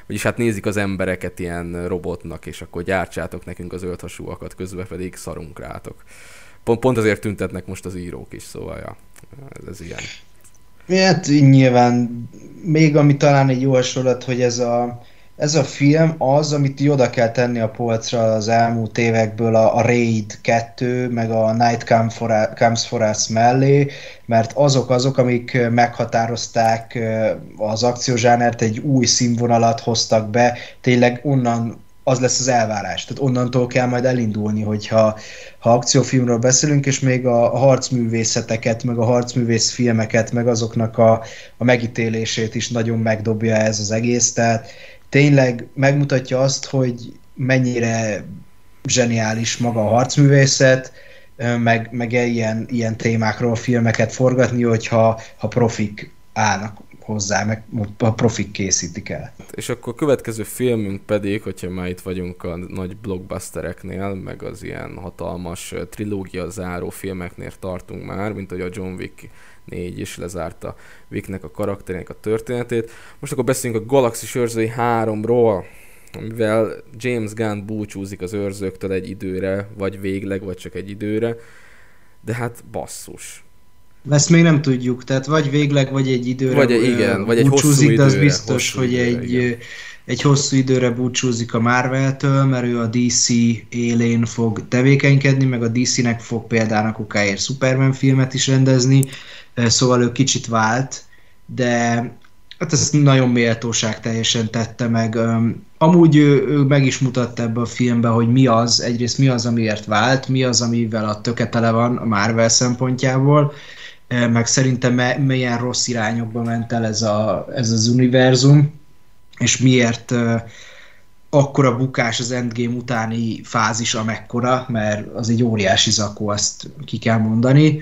vagyis hát nézik az embereket ilyen robotnak, és akkor gyártsátok nekünk az ölthasúakat, közben pedig szarunk rátok. Pont, pont azért tüntetnek most az írók is, szóval ja ez, ez ilyen. Hát nyilván még ami talán egy jó hasonlat, hogy ez a, ez a film az, amit oda kell tenni a polcra az elmúlt évekből a, a Raid 2, meg a Night Comes for Us mellé, mert azok azok, amik meghatározták az akciózsánert, egy új színvonalat hoztak be, tényleg onnan az lesz az elvárás. Tehát onnantól kell majd elindulni, hogyha ha akciófilmről beszélünk, és még a, a harcművészeteket, meg a harcművész filmeket, meg azoknak a, a megítélését is nagyon megdobja ez az egész. Tehát tényleg megmutatja azt, hogy mennyire zseniális maga a harcművészet, meg, meg ilyen, ilyen témákról filmeket forgatni, hogyha ha profik állnak hozzá, meg a profik készítik el. És akkor a következő filmünk pedig, hogyha már itt vagyunk a nagy blockbustereknél, meg az ilyen hatalmas trilógia záró filmeknél tartunk már, mint hogy a John Wick 4 is lezárta Wicknek a karakterének a történetét. Most akkor beszéljünk a Galaxis őrzői 3-ról, mivel James Gunn búcsúzik az őrzőktől egy időre, vagy végleg, vagy csak egy időre, de hát basszus. Ezt még nem tudjuk, tehát vagy végleg, vagy egy időre vagy, igen, vagy egy hosszú időre, de az biztos, hogy időre, egy, igen. egy hosszú időre búcsúzik a Marvel-től, mert ő a DC élén fog tevékenykedni, meg a DC-nek fog például okáért Superman filmet is rendezni, szóval ő kicsit vált, de hát ezt nagyon méltóság teljesen tette meg. Amúgy ő, ő meg is mutatta ebbe a filmbe, hogy mi az, egyrészt mi az, amiért vált, mi az, amivel a töketele van a Marvel szempontjából, meg szerintem milyen rossz irányokba ment el ez, a, ez az univerzum, és miért akkora bukás az Endgame utáni fázis, amekkora, mert az egy óriási zakó, azt ki kell mondani.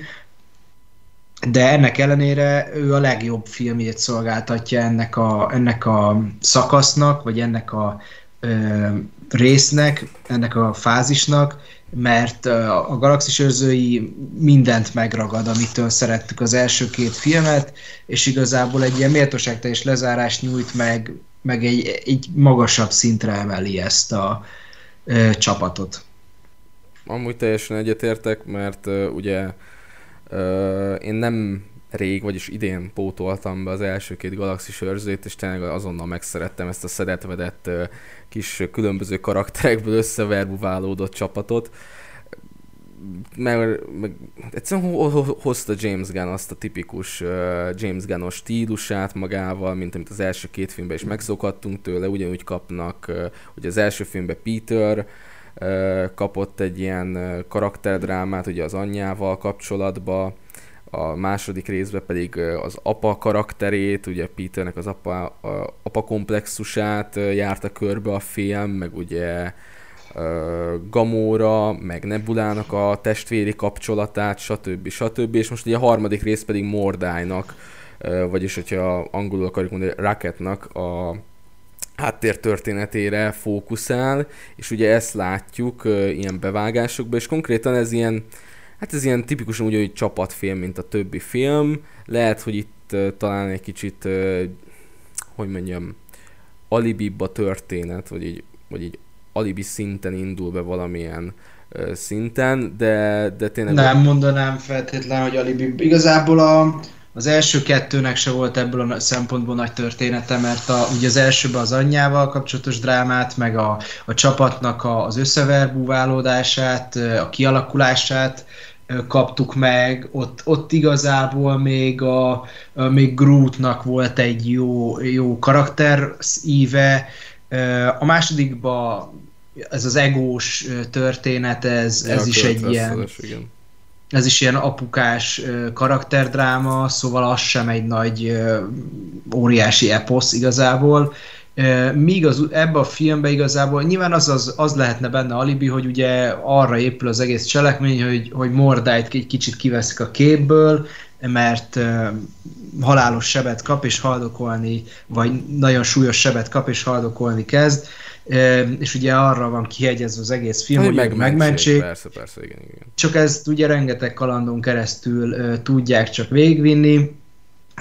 De ennek ellenére ő a legjobb filmjét szolgáltatja ennek a, ennek a szakasznak, vagy ennek a ö, résznek, ennek a fázisnak, mert a Galaxis őrzői mindent megragad, amitől szerettük az első két filmet, és igazából egy ilyen méltóságteljes lezárást nyújt meg, meg egy, egy magasabb szintre emeli ezt a e, csapatot. Amúgy teljesen egyetértek, mert uh, ugye uh, én nem rég, vagyis idén pótoltam be az első két galaxis őrzőt, és tényleg azonnal megszerettem ezt a szeretvedett uh, kis különböző karakterekből összeverbuválódott csapatot. Meg, meg egyszerűen hozta James Gunn azt a tipikus uh, James Gunn-os stílusát magával, mint amit az első két filmben is megszokhattunk tőle, ugyanúgy kapnak, uh, ugye az első filmben Peter uh, kapott egy ilyen karakterdrámát ugye az anyjával kapcsolatban, a második részben pedig az apa karakterét, ugye Peternek az apa, a, apa komplexusát járta körbe a film, meg ugye Gamóra, meg Nebulának a testvéri kapcsolatát, stb. stb. És most ugye a harmadik rész pedig Mordájnak, vagyis hogyha angolul akarjuk mondani, Rocketnak a háttér történetére fókuszál, és ugye ezt látjuk ilyen bevágásokban, és konkrétan ez ilyen, Hát ez ilyen tipikusan úgy, hogy csapatfilm, mint a többi film. Lehet, hogy itt uh, talán egy kicsit, uh, hogy mondjam, alibibb a történet, vagy így, vagy így alibi szinten indul be valamilyen uh, szinten, de, de tényleg... Nem mondanám feltétlenül, hogy alibi. Igazából a, az első kettőnek se volt ebből a szempontból nagy története, mert a, ugye az elsőben az anyjával kapcsolatos drámát, meg a, a csapatnak a, az összeverbúválódását, a kialakulását, kaptuk meg, ott, ott igazából még, a, még Grootnak volt egy jó, jó karakter íve, a másodikban ez az egós történet, ez, ez is egy ilyen... Igen. Ez is ilyen apukás karakterdráma, szóval az sem egy nagy óriási eposz igazából. Míg az, ebbe a filmbe igazából nyilván az, az, az lehetne benne alibi, hogy ugye arra épül az egész cselekmény, hogy, hogy Mordájt egy kicsit kiveszik a képből, mert uh, halálos sebet kap és haldokolni, vagy nagyon súlyos sebet kap és haldokolni kezd, uh, és ugye arra van kihegyezve az egész film, hogy, hogy megmentsék. Persze, persze, igen, igen. Csak ezt ugye rengeteg kalandon keresztül uh, tudják csak végvinni,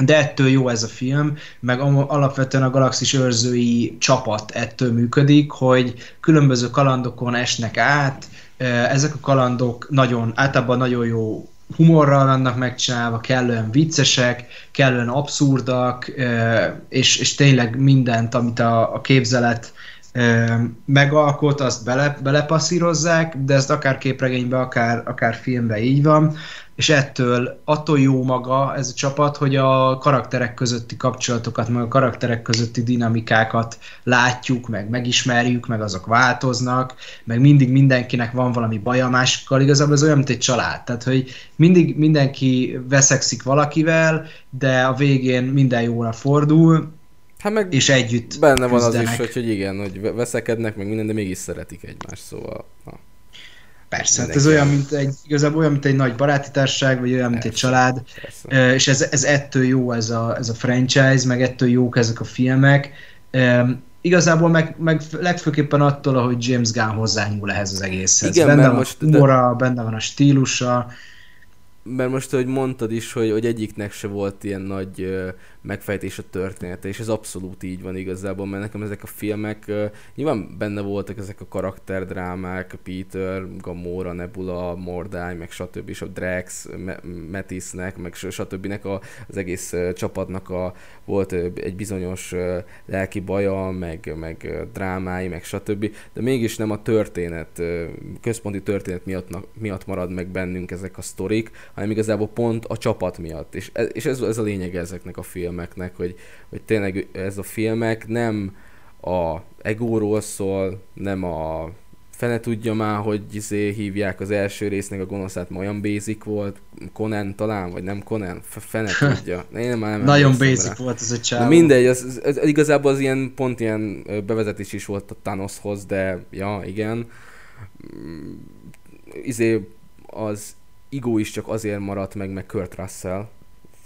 de ettől jó ez a film, meg alapvetően a Galaxis őrzői csapat ettől működik, hogy különböző kalandokon esnek át, ezek a kalandok nagyon, általában nagyon jó humorral vannak megcsinálva, kellően viccesek, kellően abszurdak, és, és tényleg mindent, amit a, a képzelet megalkot, azt bele, belepasszírozzák, de ezt akár képregénybe, akár, akár filmbe így van és ettől attól jó maga ez a csapat, hogy a karakterek közötti kapcsolatokat, meg a karakterek közötti dinamikákat látjuk, meg megismerjük, meg azok változnak, meg mindig mindenkinek van valami baja másikkal, igazából ez olyan, mint egy család, tehát hogy mindig mindenki veszekszik valakivel, de a végén minden jóra fordul, Hát meg és együtt Benne van küzdenek. az is, hogy, hogy igen, hogy veszekednek, meg minden, de mégis szeretik egymást, szóval... Ha. Persze, hát ez olyan, mint egy, igazából olyan, mint egy nagy baráti társaság, vagy olyan, mint persze, egy család, persze. és ez, ez ettől jó ez a, ez a franchise, meg ettől jók ezek a filmek. Igazából meg, meg legfőképpen attól, ahogy James Gunn hozzányúl ehhez az egészhez. Igen, benne van most, a humora, de... benne van a stílusa, mert most, hogy mondtad is, hogy, hogy egyiknek se volt ilyen nagy megfejtés a története, és ez abszolút így van igazából, mert nekem ezek a filmek, nyilván benne voltak ezek a karakterdrámák, Peter, Gamora, Nebula, Mordály, meg stb. és a Drax, Metisnek, meg stb. A, az egész csapatnak a, volt egy bizonyos uh, lelki baja, meg, meg drámái, meg stb. De mégis nem a történet, központi történet miatt, miatt marad meg bennünk ezek a sztorik, hanem igazából pont a csapat miatt. És, ez, és ez, ez a lényeg ezeknek a filmeknek, hogy, hogy tényleg ez a filmek nem a egóról szól, nem a fene tudja már, hogy izé hívják az első résznek a gonoszát, ma olyan basic volt, Conan talán, vagy nem Conan, fene tudja. Én már nem Nagyon basic rá. volt ez a csávó. Mindegy, az, az, az, igazából az ilyen, pont ilyen bevezetés is volt a Thanoshoz, de ja, igen. Mm, izé az Igo is csak azért maradt meg, meg Kurt Russell,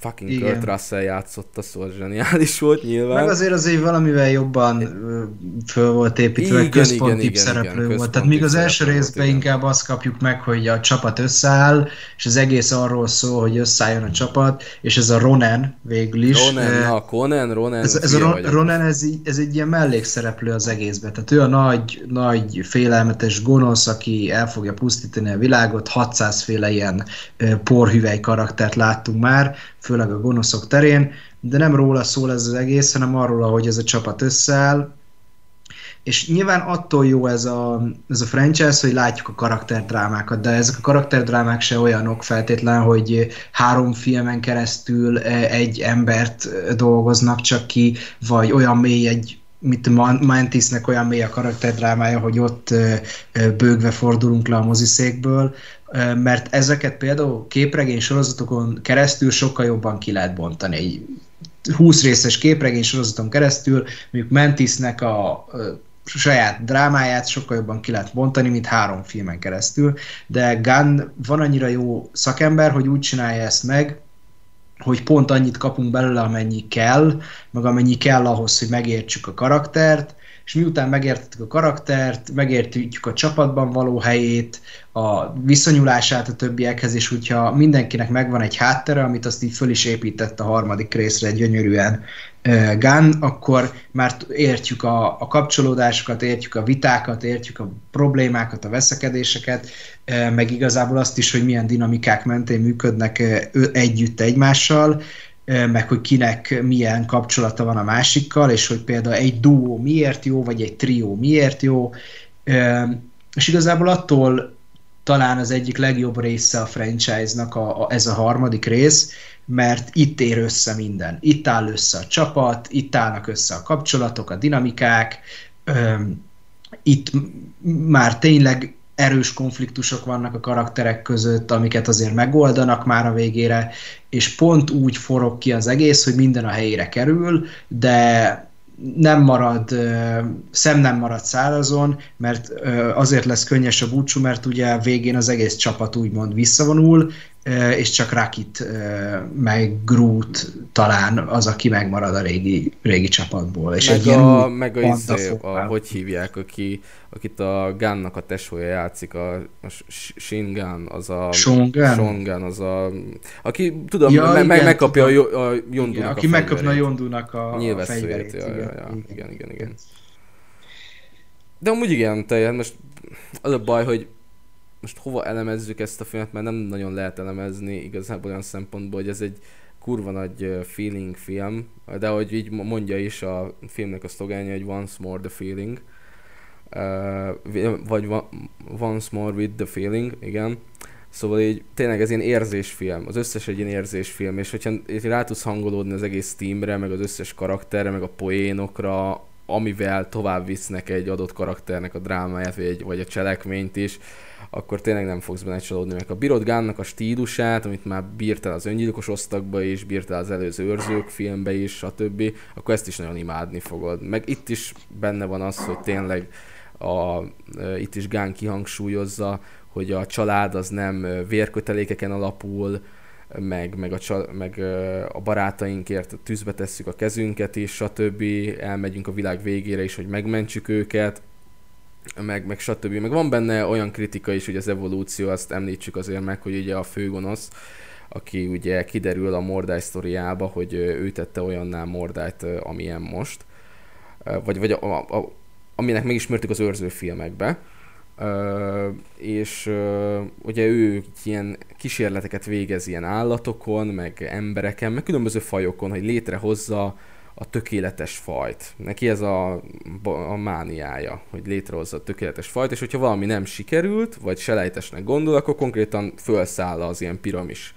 fucking Igen. Kurt Russell játszotta, szóval zseniális volt nyilván. Meg azért azért valamivel jobban föl volt építve, igen, központi igen, szereplő igen, volt. Tehát míg az első részben igen. inkább azt kapjuk meg, hogy a csapat összeáll, és az egész arról szól, hogy összeálljon a csapat, és ez a Ronan végül is. Ronan, na, Conan, Ronan. Ez, ez a Ron, Ronan, ez, ez egy ilyen mellékszereplő az egészben. Tehát ő a nagy, nagy félelmetes gonosz, aki el fogja pusztítani a világot, 600 féle ilyen porhüvely karaktert láttunk már, főleg a gonoszok terén, de nem róla szól ez az egész, hanem arról, hogy ez a csapat összeáll, és nyilván attól jó ez a, ez a franchise, hogy látjuk a karakterdrámákat, de ezek a karakterdrámák se olyanok feltétlen, hogy három filmen keresztül egy embert dolgoznak csak ki, vagy olyan mély egy mint Mantisnek olyan mély a karakterdrámája, hogy ott bőgve fordulunk le a moziszékből, mert ezeket például képregény sorozatokon keresztül sokkal jobban ki lehet bontani. Egy 20 részes képregény sorozaton keresztül, mondjuk Mantisnek a saját drámáját sokkal jobban ki lehet bontani, mint három filmen keresztül, de Gunn van annyira jó szakember, hogy úgy csinálja ezt meg, hogy pont annyit kapunk belőle, amennyi kell, meg amennyi kell ahhoz, hogy megértsük a karaktert, és miután megértettük a karaktert, megértjük a csapatban való helyét, a viszonyulását a többiekhez, és hogyha mindenkinek megvan egy háttere, amit azt így föl is épített a harmadik részre gyönyörűen Gun, akkor már értjük a, a kapcsolódásokat, értjük a vitákat, értjük a problémákat, a veszekedéseket, meg igazából azt is, hogy milyen dinamikák mentén működnek együtt egymással, meg hogy kinek milyen kapcsolata van a másikkal, és hogy például egy duó miért jó, vagy egy trió miért jó, és igazából attól talán az egyik legjobb része a franchise-nak a, a, ez a harmadik rész, mert itt ér össze minden. Itt áll össze a csapat, itt állnak össze a kapcsolatok, a dinamikák, itt már tényleg erős konfliktusok vannak a karakterek között, amiket azért megoldanak már a végére, és pont úgy forog ki az egész, hogy minden a helyére kerül, de nem marad, szem nem marad szárazon, mert azért lesz könnyes a búcsú, mert ugye végén az egész csapat úgymond visszavonul, és csak Rakit meg Groot talán az, aki megmarad a régi, régi csapatból. És meg egy a, meg a, izé, a, hogy hívják, aki, akit a Gunnak a tesója játszik, a, a Shin Gun, az a... Sean Gunn, az a... Aki, tudom, ja, me, igen, megkapja tudom. a, a Yondunak aki a megkapna a Yondunak a, a fegyverét. Ja, ja, ja, igen, igen, igen, igen. De amúgy igen, te, most az a baj, hogy most hova elemezzük ezt a filmet, mert nem nagyon lehet elemezni igazából olyan szempontból, hogy ez egy kurva nagy feeling film, de ahogy így mondja is a filmnek a szlogánja, hogy once more the feeling, vagy once more with the feeling, igen. Szóval így tényleg ez ilyen érzésfilm, az összes egy ilyen érzésfilm, és hogyha rá tudsz hangolódni az egész teamre, meg az összes karakterre, meg a poénokra, amivel tovább visznek egy adott karakternek a drámáját, vagy, vagy a cselekményt is, akkor tényleg nem fogsz benne csalódni, meg a bírod Gánnak a stílusát, amit már bírtál az öngyilkos osztagba is, bírtál az előző őrzők filmbe is, stb., akkor ezt is nagyon imádni fogod. Meg itt is benne van az, hogy tényleg a, itt is Gán kihangsúlyozza, hogy a család az nem vérkötelékeken alapul, meg, meg, a, meg a barátainkért tűzbe tesszük a kezünket is, stb. Elmegyünk a világ végére is, hogy megmentsük őket, meg, meg stb. Meg van benne olyan kritika is, hogy az evolúció, azt említsük azért meg, hogy ugye a főgonosz, aki ugye kiderül a Mordály sztoriába, hogy ő tette olyanná Mordályt, amilyen most, vagy, vagy a, a, a, aminek megismertük az őrző filmekbe, Uh, és uh, ugye ő ilyen kísérleteket végez ilyen állatokon, meg embereken, meg különböző fajokon, hogy létrehozza a tökéletes fajt. Neki ez a, a mániája, hogy létrehozza a tökéletes fajt, és hogyha valami nem sikerült, vagy selejtesnek gondol, akkor konkrétan felszáll az ilyen piramis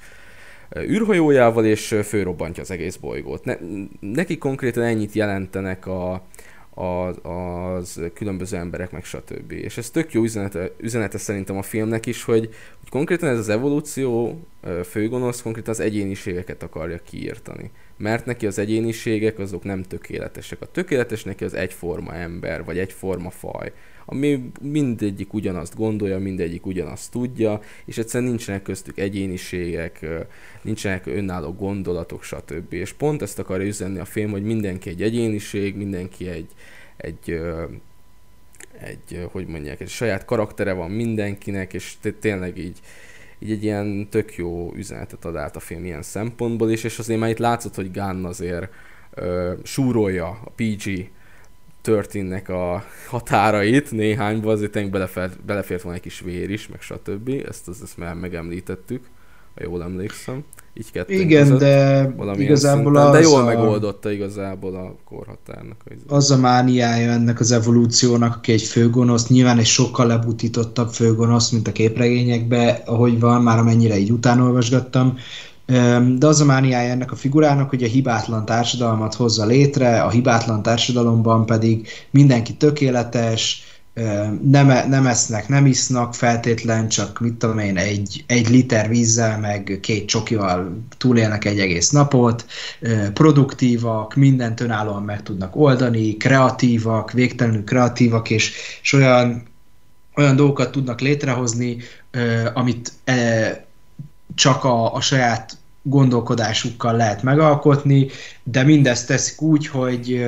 űrhajójával, és fölrobbantja az egész bolygót. Ne, neki konkrétan ennyit jelentenek a, az, az különböző emberek, meg stb. És ez tök jó üzenete, üzenete szerintem a filmnek is, hogy, hogy konkrétan ez az evolúció főgonosz konkrétan az egyéniségeket akarja kiírtani. Mert neki az egyéniségek azok nem tökéletesek. A tökéletes neki az egyforma ember, vagy egyforma faj ami mindegyik ugyanazt gondolja, mindegyik ugyanazt tudja, és egyszerűen nincsenek köztük egyéniségek, nincsenek önálló gondolatok, stb. És pont ezt akarja üzenni a film, hogy mindenki egy egyéniség, mindenki egy, egy egy, hogy mondják, egy saját karaktere van mindenkinek, és tényleg így, így egy ilyen tök jó üzenetet ad át a film ilyen szempontból is, és azért már itt látszott, hogy Gunn azért ö, súrolja a PG történnek a határait néhányba, azért belefért, belefért volna egy kis vér is, meg stb. Ezt, ezt, ezt már megemlítettük, ha jól emlékszem. Így Igen, között, de igazából az De jól a... megoldotta igazából a korhatárnak. Az a mániája ennek az evolúciónak, aki egy főgonosz, nyilván egy sokkal lebutítottabb főgonosz, mint a képregényekbe, ahogy van, már amennyire így utánolvasgattam, de az a mániája ennek a figurának, hogy a hibátlan társadalmat hozza létre, a hibátlan társadalomban pedig mindenki tökéletes, nem, e, nem esznek, nem isznak feltétlen, csak mit tudom én, egy, egy liter vízzel, meg két csokival túlélnek egy egész napot, produktívak, mindent önállóan meg tudnak oldani, kreatívak, végtelenül kreatívak, és, és olyan, olyan dolgokat tudnak létrehozni, amit csak a, a saját gondolkodásukkal lehet megalkotni, de mindezt teszik úgy, hogy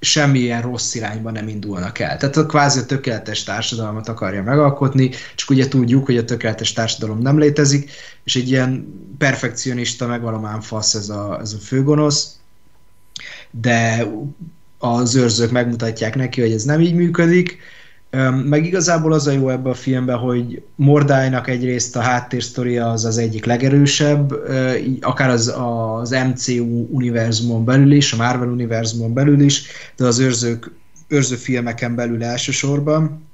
semmilyen rossz irányba nem indulnak el. Tehát a kvázi a tökéletes társadalmat akarja megalkotni, csak ugye tudjuk, hogy a tökéletes társadalom nem létezik, és egy ilyen perfekcionista, megvalomán fasz ez a, ez a főgonosz, de az őrzők megmutatják neki, hogy ez nem így működik, meg igazából az a jó ebben a filmben, hogy Mordálynak egyrészt a háttérsztoria az az egyik legerősebb, akár az, az MCU univerzumon belül is, a Marvel univerzumon belül is, de az őrzők, őrző filmeken belül elsősorban.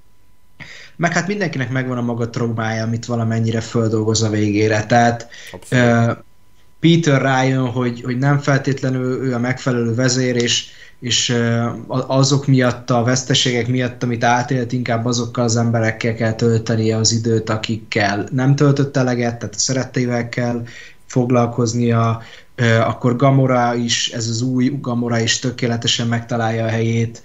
Meg hát mindenkinek megvan a maga traumája, amit valamennyire földolgoz a végére. Tehát Abszolút. Peter rájön, hogy, hogy nem feltétlenül ő a megfelelő vezér, és és azok miatt, a veszteségek miatt, amit átélt, inkább azokkal az emberekkel kell töltenie az időt, akikkel nem töltött eleget, tehát a szeretteivel kell foglalkoznia, akkor Gamora is, ez az új Gamora is tökéletesen megtalálja a helyét,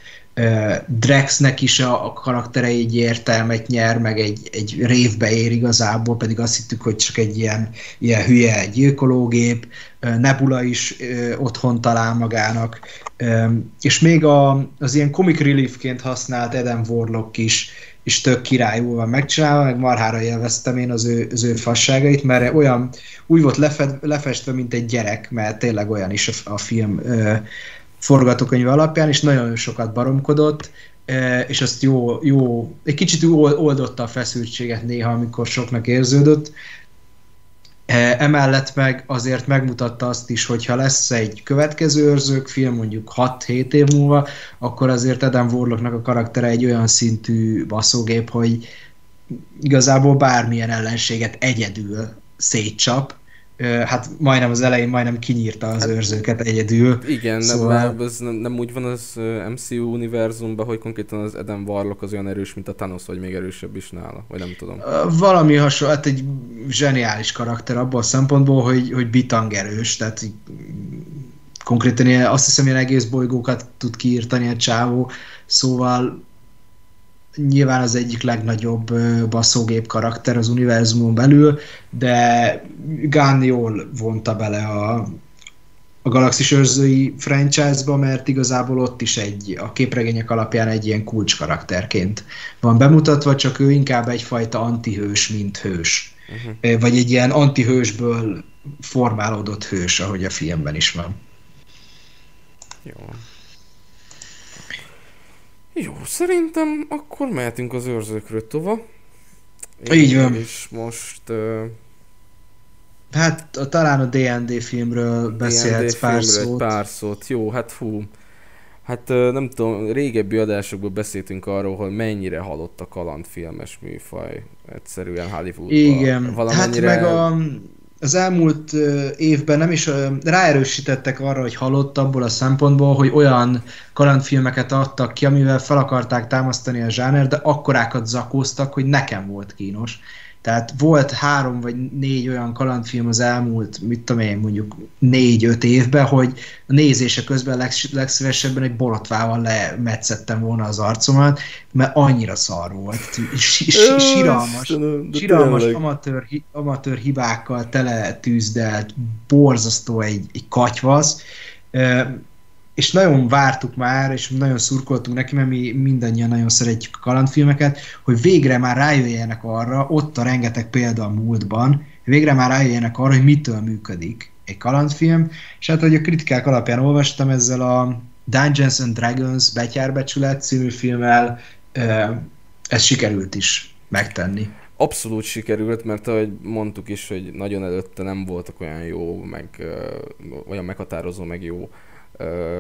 Drexnek is a, karaktere egy értelmet nyer, meg egy, egy révbe ér igazából, pedig azt hittük, hogy csak egy ilyen, ilyen hülye gyilkológép, Nebula is otthon talál magának, és még a, az ilyen comic reliefként használt Eden Warlock is, is tök királyul van megcsinálva, meg marhára élveztem én az ő, az ő fasságait, mert olyan úgy volt lefed, lefestve, mint egy gyerek, mert tényleg olyan is a, a film forgatókönyv alapján, és nagyon sokat baromkodott, e, és azt jó, jó egy kicsit oldotta a feszültséget néha, amikor soknak érződött. E, emellett meg azért megmutatta azt is, hogy ha lesz egy következő őrzők film, mondjuk 6-7 év múlva, akkor azért Adam Warlocknak a karaktere egy olyan szintű baszógép, hogy igazából bármilyen ellenséget egyedül szétcsap, hát majdnem az elején majdnem kinyírta az hát, őrzőket egyedül. Igen, szóval... nem, ez nem, nem úgy van az MCU univerzumban, hogy konkrétan az Eden Warlock az olyan erős, mint a Thanos, vagy még erősebb is nála, vagy nem tudom. Valami hasonló, hát egy zseniális karakter abban a szempontból, hogy, hogy bitang erős, tehát konkrétan ilyen, azt hiszem, hogy egész bolygókat tud kiírtani a csávó, szóval nyilván az egyik legnagyobb baszógép karakter az univerzumon belül, de Gunn jól vonta bele a, a Galaxis őrzői franchise-ba, mert igazából ott is egy, a képregények alapján egy ilyen kulcs karakterként van bemutatva, csak ő inkább egyfajta antihős, mint hős. Uh-huh. Vagy egy ilyen antihősből formálódott hős, ahogy a filmben is van. Jó. Jó, szerintem akkor mehetünk az őrzőkről tovább. Így van. És most... Uh... Hát a, talán a D&D filmről beszélhetsz D&D pár filmről szót. pár szót. Jó, hát fú. Hát nem tudom, régebbi adásokban beszéltünk arról, hogy mennyire halott a kalandfilmes műfaj egyszerűen Hollywoodban. Igen, Valamennyire... hát meg a, az elmúlt évben nem is ráerősítettek arra, hogy halott abból a szempontból, hogy olyan kalandfilmeket adtak ki, amivel fel akarták támasztani a zsáner, de akkorákat zakóztak, hogy nekem volt kínos. Tehát volt három vagy négy olyan kalandfilm az elmúlt, mit tudom én, mondjuk négy-öt évben, hogy a nézése közben legsz, legszívesebben egy borotvával lemetszettem volna az arcomat, mert annyira szar volt. Siralmas, siralmas amatőr, amatőr hibákkal tele tűzdelt, borzasztó egy, egy katyvasz és nagyon vártuk már, és nagyon szurkoltunk neki, mert mi mindannyian nagyon szeretjük a kalandfilmeket, hogy végre már rájöjjenek arra, ott a rengeteg példa a múltban, végre már rájöjjenek arra, hogy mitől működik egy kalandfilm, és hát, hogy a kritikák alapján olvastam ezzel a Dungeons and Dragons Betyárbecsület című filmmel, ez sikerült is megtenni. Abszolút sikerült, mert ahogy mondtuk is, hogy nagyon előtte nem voltak olyan jó, meg olyan meghatározó, meg jó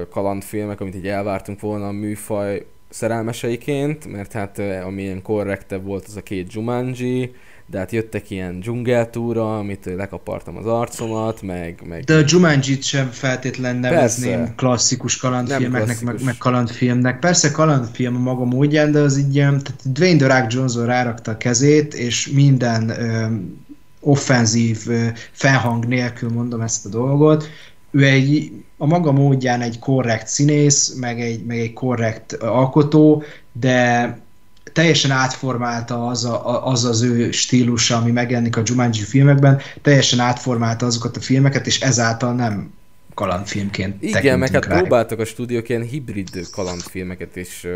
kalandfilmek, amit így elvártunk volna a műfaj szerelmeseiként, mert hát amilyen korrektebb volt az a két Jumanji, de hát jöttek ilyen dzsungeltúra, amit lekapartam az arcomat, meg... meg... De a Jumanji-t sem feltétlen nevezném Persze. klasszikus kalandfilmeknek, klasszikus. Meg, meg kalandfilmnek. Persze kalandfilm a maga módján, de az így ilyen, tehát Dwayne The Rock Johnson rárakta a kezét, és minden ö, offenzív ö, felhang nélkül mondom ezt a dolgot, ő egy, a maga módján egy korrekt színész, meg egy, meg egy korrekt alkotó, de teljesen átformálta az, a, az az ő stílusa, ami megjelenik a Jumanji filmekben, teljesen átformálta azokat a filmeket, és ezáltal nem kalandfilmként Igen, meg hát rá. próbáltak a stúdiók ilyen hibrid kalandfilmeket is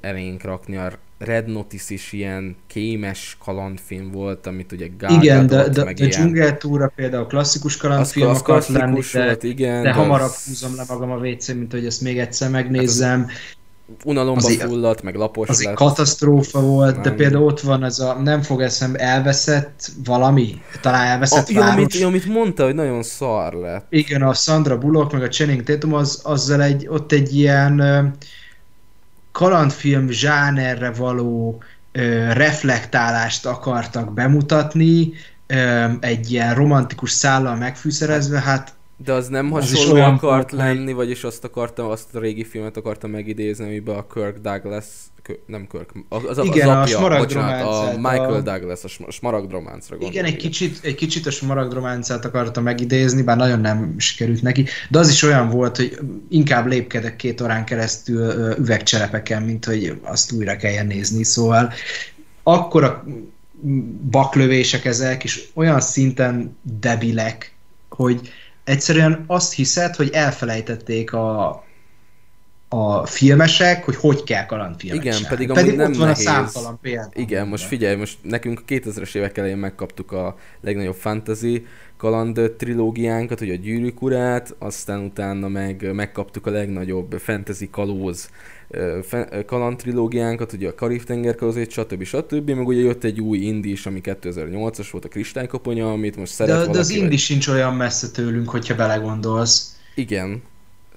elénk rakni. A Red Notice is ilyen kémes kalandfilm volt, amit ugye Gal Igen, de, de, de Jungle Túra például klasszikus kalandfilm az, akart lenni, de, volt, igen, de, de hamarabb az... húzom le magam a wc mint hogy ezt még egyszer megnézzem. Hát az unalomba az fulladt, meg lapos az lett. katasztrófa volt, nem. de például ott van ez a, nem fog eszem, elveszett valami, talán elveszett a, város. Amit, amit mondta, hogy nagyon szar lett. Igen, a Sandra Bullock, meg a Channing Tatum, az, azzal egy, ott egy ilyen kalandfilm zsánerre való ö, reflektálást akartak bemutatni, egy ilyen romantikus szállal megfűszerezve, hát de az nem hasonló az akart lenni, vagyis azt akartam, azt a régi filmet akartam megidézni, amiben a Kirk Douglas, nem Kirk, az, az, igen, az apja, a bocsánat, a Michael a... Douglas, a smaragdrománcra gondolom. Igen, egy kicsit, egy kicsit a smaragdrománcát akartam megidézni, bár nagyon nem sikerült neki, de az is olyan volt, hogy inkább lépkedek két órán keresztül üvegcserepeken, mint hogy azt újra kelljen nézni, szóval akkor a baklövések ezek, és olyan szinten debilek, hogy egyszerűen azt hiszed, hogy elfelejtették a, a filmesek, hogy hogy kell kalandfilmet Igen, csinálni. pedig, pedig nem ott van nehéz. a számtalan példa. Igen, most figyelj, most nekünk a 2000-es évek elején megkaptuk a legnagyobb fantasy kaland trilógiánkat, hogy a gyűrűk urát, aztán utána meg megkaptuk a legnagyobb fantasy kalóz kalandtrilógiánkat, ugye a Karib-tenger kalózét, stb. stb. Meg ugye jött egy új indi is, ami 2008-as volt, a Kristálykoponya, amit most szeret De, de az indi sincs olyan messze tőlünk, hogyha belegondolsz. Igen.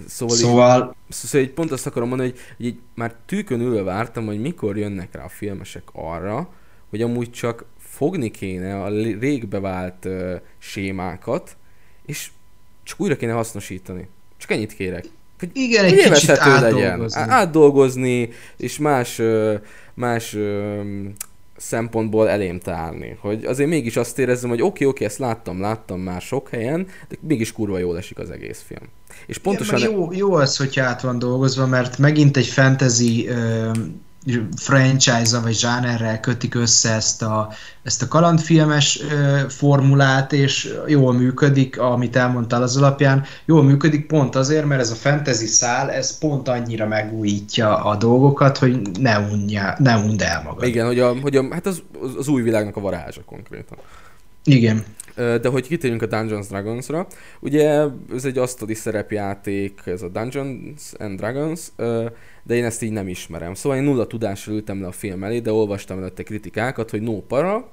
Szóval, szóval... Így, szóval így pont azt akarom mondani, hogy, hogy így már tűkön ülve vártam, hogy mikor jönnek rá a filmesek arra, hogy amúgy csak fogni kéne a rég bevált uh, sémákat, és csak újra kéne hasznosítani. Csak ennyit kérek. Hogy, Igen, egy kicsit átdolgozni. Legyen. Átdolgozni, és más, más szempontból elém tárni. Hogy azért mégis azt érezzem, hogy oké, okay, oké, okay, ezt láttam, láttam már sok helyen, de mégis kurva jól esik az egész film. És pontosan... Igen, jó, jó az, hogy át van dolgozva, mert megint egy fantasy ö, franchise vagy zsánerrel kötik össze ezt a, ezt a kalandfilmes formulát, és jól működik, amit elmondtál az alapján, jól működik pont azért, mert ez a fantasy szál, ez pont annyira megújítja a dolgokat, hogy ne, unja, ne und el magad. Igen, hogy, a, hogy a, hát az, az új világnak a varázsa konkrétan. Igen. De hogy kitérjünk a Dungeons Dragons-ra, ugye ez egy asztali szerepjáték, ez a Dungeons and Dragons, de én ezt így nem ismerem. Szóval én nulla tudással ültem le a film elé, de olvastam előtte kritikákat, hogy no para,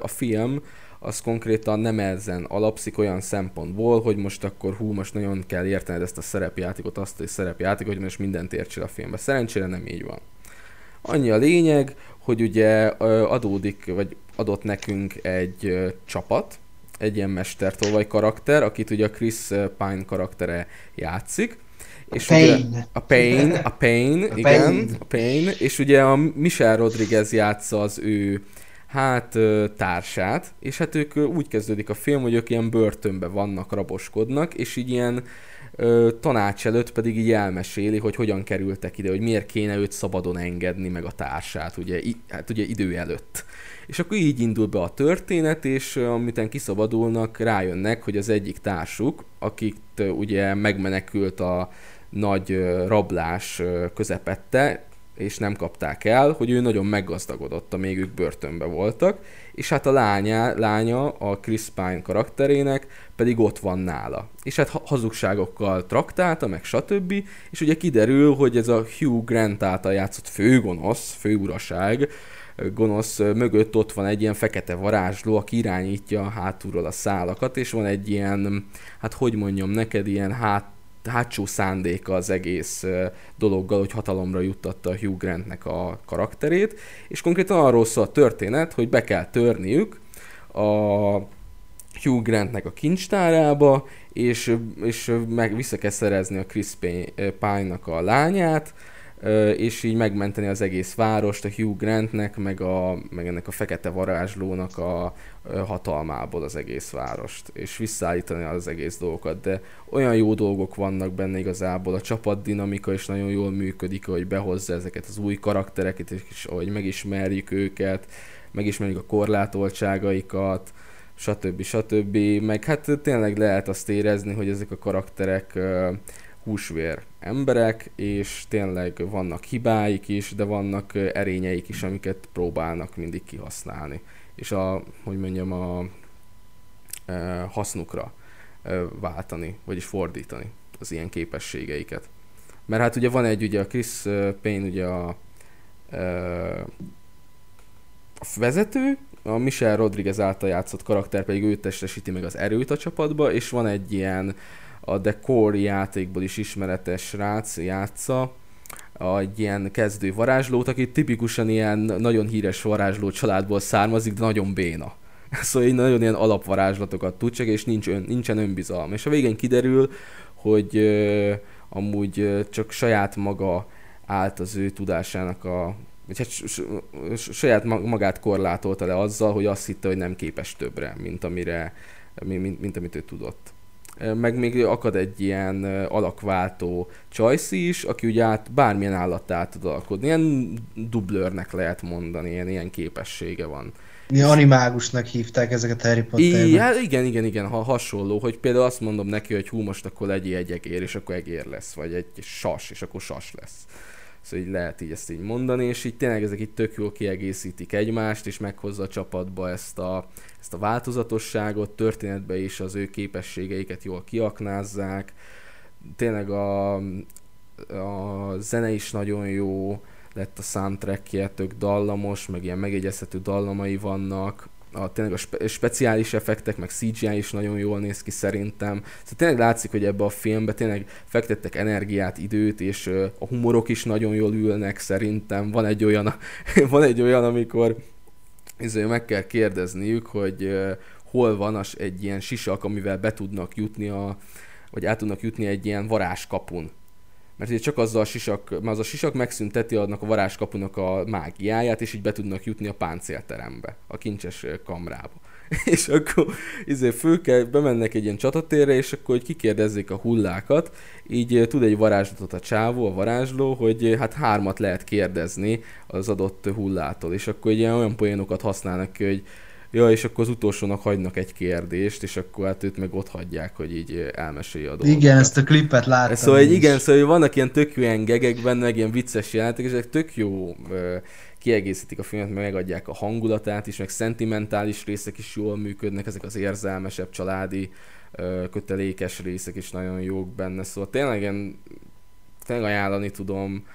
a film az konkrétan nem ezen alapszik olyan szempontból, hogy most akkor hú, most nagyon kell értened ezt a szerepjátékot, azt a szerepjátékot, hogy most mindent értsél a filmbe. Szerencsére nem így van. Annyi a lényeg, hogy ugye adódik, vagy adott nekünk egy csapat, egy ilyen mestertolvaj karakter, akit ugye a Chris Pine karaktere játszik. És Pain. Ugye, a Pain, a Pain, a igen, Pain. a Pain, és ugye a Michelle Rodriguez játsza az ő hát társát, és hát ők úgy kezdődik a film, hogy ők ilyen börtönbe vannak, raboskodnak, és így ilyen ö, tanács előtt pedig így elmeséli, hogy hogyan kerültek ide, hogy miért kéne őt szabadon engedni, meg a társát, ugye, i, hát ugye idő előtt. És akkor így indul be a történet, és amitán kiszabadulnak, rájönnek, hogy az egyik társuk, akit ugye megmenekült a nagy rablás közepette, és nem kapták el, hogy ő nagyon meggazdagodott, amíg ők börtönbe voltak, és hát a lánya, lánya a Chris Pine karakterének pedig ott van nála. És hát hazugságokkal traktálta, meg stb. És ugye kiderül, hogy ez a Hugh Grant által játszott főgonosz, főuraság, gonosz mögött ott van egy ilyen fekete varázsló, aki irányítja hátulról a szálakat, és van egy ilyen, hát hogy mondjam neked, ilyen hát hátsó szándéka az egész dologgal, hogy hatalomra juttatta Hugh Grantnek a karakterét, és konkrétan arról szól a történet, hogy be kell törniük a Hugh Grantnek a kincstárába, és, és meg vissza kell szerezni a Chris Pine-nak a lányát, és így megmenteni az egész várost a Hugh Grantnek, meg, a, meg ennek a fekete varázslónak a hatalmából az egész várost, és visszaállítani az egész dolgokat, de olyan jó dolgok vannak benne igazából, a csapatdinamika is nagyon jól működik, hogy behozza ezeket az új karaktereket, és ahogy megismerjük őket, megismerjük a korlátoltságaikat, stb. stb. Meg hát tényleg lehet azt érezni, hogy ezek a karakterek húsvér emberek, és tényleg vannak hibáik is, de vannak erényeik is, amiket próbálnak mindig kihasználni. És a, hogy mondjam, a e, hasznukra e, váltani, vagyis fordítani az ilyen képességeiket. Mert hát ugye van egy, ugye a Chris Payne ugye a, e, a vezető, a Michelle Rodriguez által játszott karakter pedig ő testesíti meg az erőt a csapatba, és van egy ilyen a The Core játékból is ismeretes srác játsza, egy ilyen kezdő varázslót, aki tipikusan ilyen nagyon híres varázsló családból származik, de nagyon béna. Szóval így nagyon ilyen alapvarázslatokat tud csak, és nincs ön, nincsen önbizalma. És a végén kiderül, hogy uh, amúgy uh, csak saját maga állt az ő tudásának a vagy hát saját magát korlátolta le azzal, hogy azt hitte, hogy nem képes többre, mint, amire, mint, mint, mint amit ő tudott meg még akad egy ilyen alakváltó csajszi is, aki ugye át bármilyen állattá át tud alkodni. Ilyen dublőrnek lehet mondani, ilyen, ilyen képessége van. Mi animágusnak hívták ezeket Harry Potterben. I, hát igen, igen, igen, ha hasonló, hogy például azt mondom neki, hogy hú, most akkor legyél egy egér, és akkor egér lesz, vagy egy sas, és akkor sas lesz. Szóval így lehet így ezt így mondani, és így tényleg ezek itt tök jól kiegészítik egymást, és meghozza a csapatba ezt a, ezt a változatosságot, történetbe is az ő képességeiket jól kiaknázzák. Tényleg a, a zene is nagyon jó, lett a soundtrackje, tök dallamos, meg ilyen megjegyezhető dallamai vannak, a, tényleg a spe- speciális effektek, meg CGI is nagyon jól néz ki szerintem. Szóval tényleg látszik, hogy ebbe a filmbe tényleg fektettek energiát, időt, és a humorok is nagyon jól ülnek szerintem. Van egy olyan, van egy olyan amikor ezért meg kell kérdezniük, hogy hol van az egy ilyen sisak, amivel be tudnak jutni a, vagy át tudnak jutni egy ilyen varázskapun mert ugye csak azzal a sisak, mert az a sisak megszünteti annak a varázskapunak a mágiáját, és így be tudnak jutni a páncélterembe, a kincses kamrába. és akkor izé, föl kell, bemennek egy ilyen csatatérre, és akkor hogy kikérdezzék a hullákat, így tud egy varázslatot a csávó, a varázsló, hogy hát hármat lehet kérdezni az adott hullától, és akkor ilyen olyan poénokat használnak ki, hogy Ja, és akkor az utolsónak hagynak egy kérdést, és akkor hát őt meg ott hagyják, hogy így elmesélje a dolgokat. Igen, ezt a klipet láttam. Szóval, hogy igen, szóval vannak ilyen tök jó ilyen gegek benne, meg ilyen vicces jelentek, és ezek tök jó kiegészítik a filmet, meg megadják a hangulatát is, meg szentimentális részek is jól működnek, ezek az érzelmesebb, családi, kötelékes részek is nagyon jók benne, szóval tényleg, ilyen, tényleg ajánlani tudom,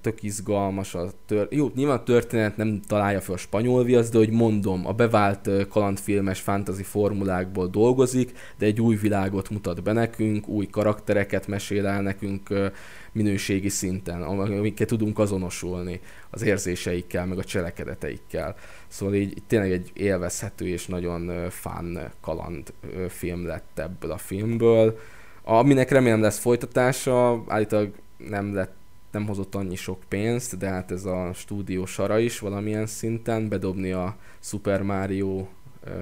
tök izgalmas a tör... Jó, nyilván a történet nem találja fel a spanyol viasz, de hogy mondom, a bevált kalandfilmes fantasy formulákból dolgozik, de egy új világot mutat be nekünk, új karaktereket mesél el nekünk minőségi szinten, amiket tudunk azonosulni az érzéseikkel, meg a cselekedeteikkel. Szóval így, tényleg egy élvezhető és nagyon fán kaland film lett ebből a filmből, aminek remélem lesz folytatása, állítólag nem lett nem hozott annyi sok pénzt, de hát ez a stúdió sara is valamilyen szinten, bedobni a Super Mario ö,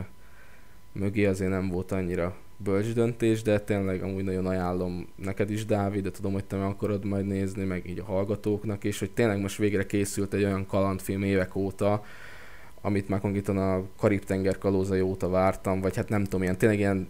mögé azért nem volt annyira bölcs döntés, de tényleg amúgy nagyon ajánlom neked is, Dávid, de tudom, hogy te meg akarod majd nézni, meg így a hallgatóknak is, hogy tényleg most végre készült egy olyan kalandfilm évek óta, amit már konkrétan a Karib-tenger kalózai óta vártam, vagy hát nem tudom, ilyen tényleg ilyen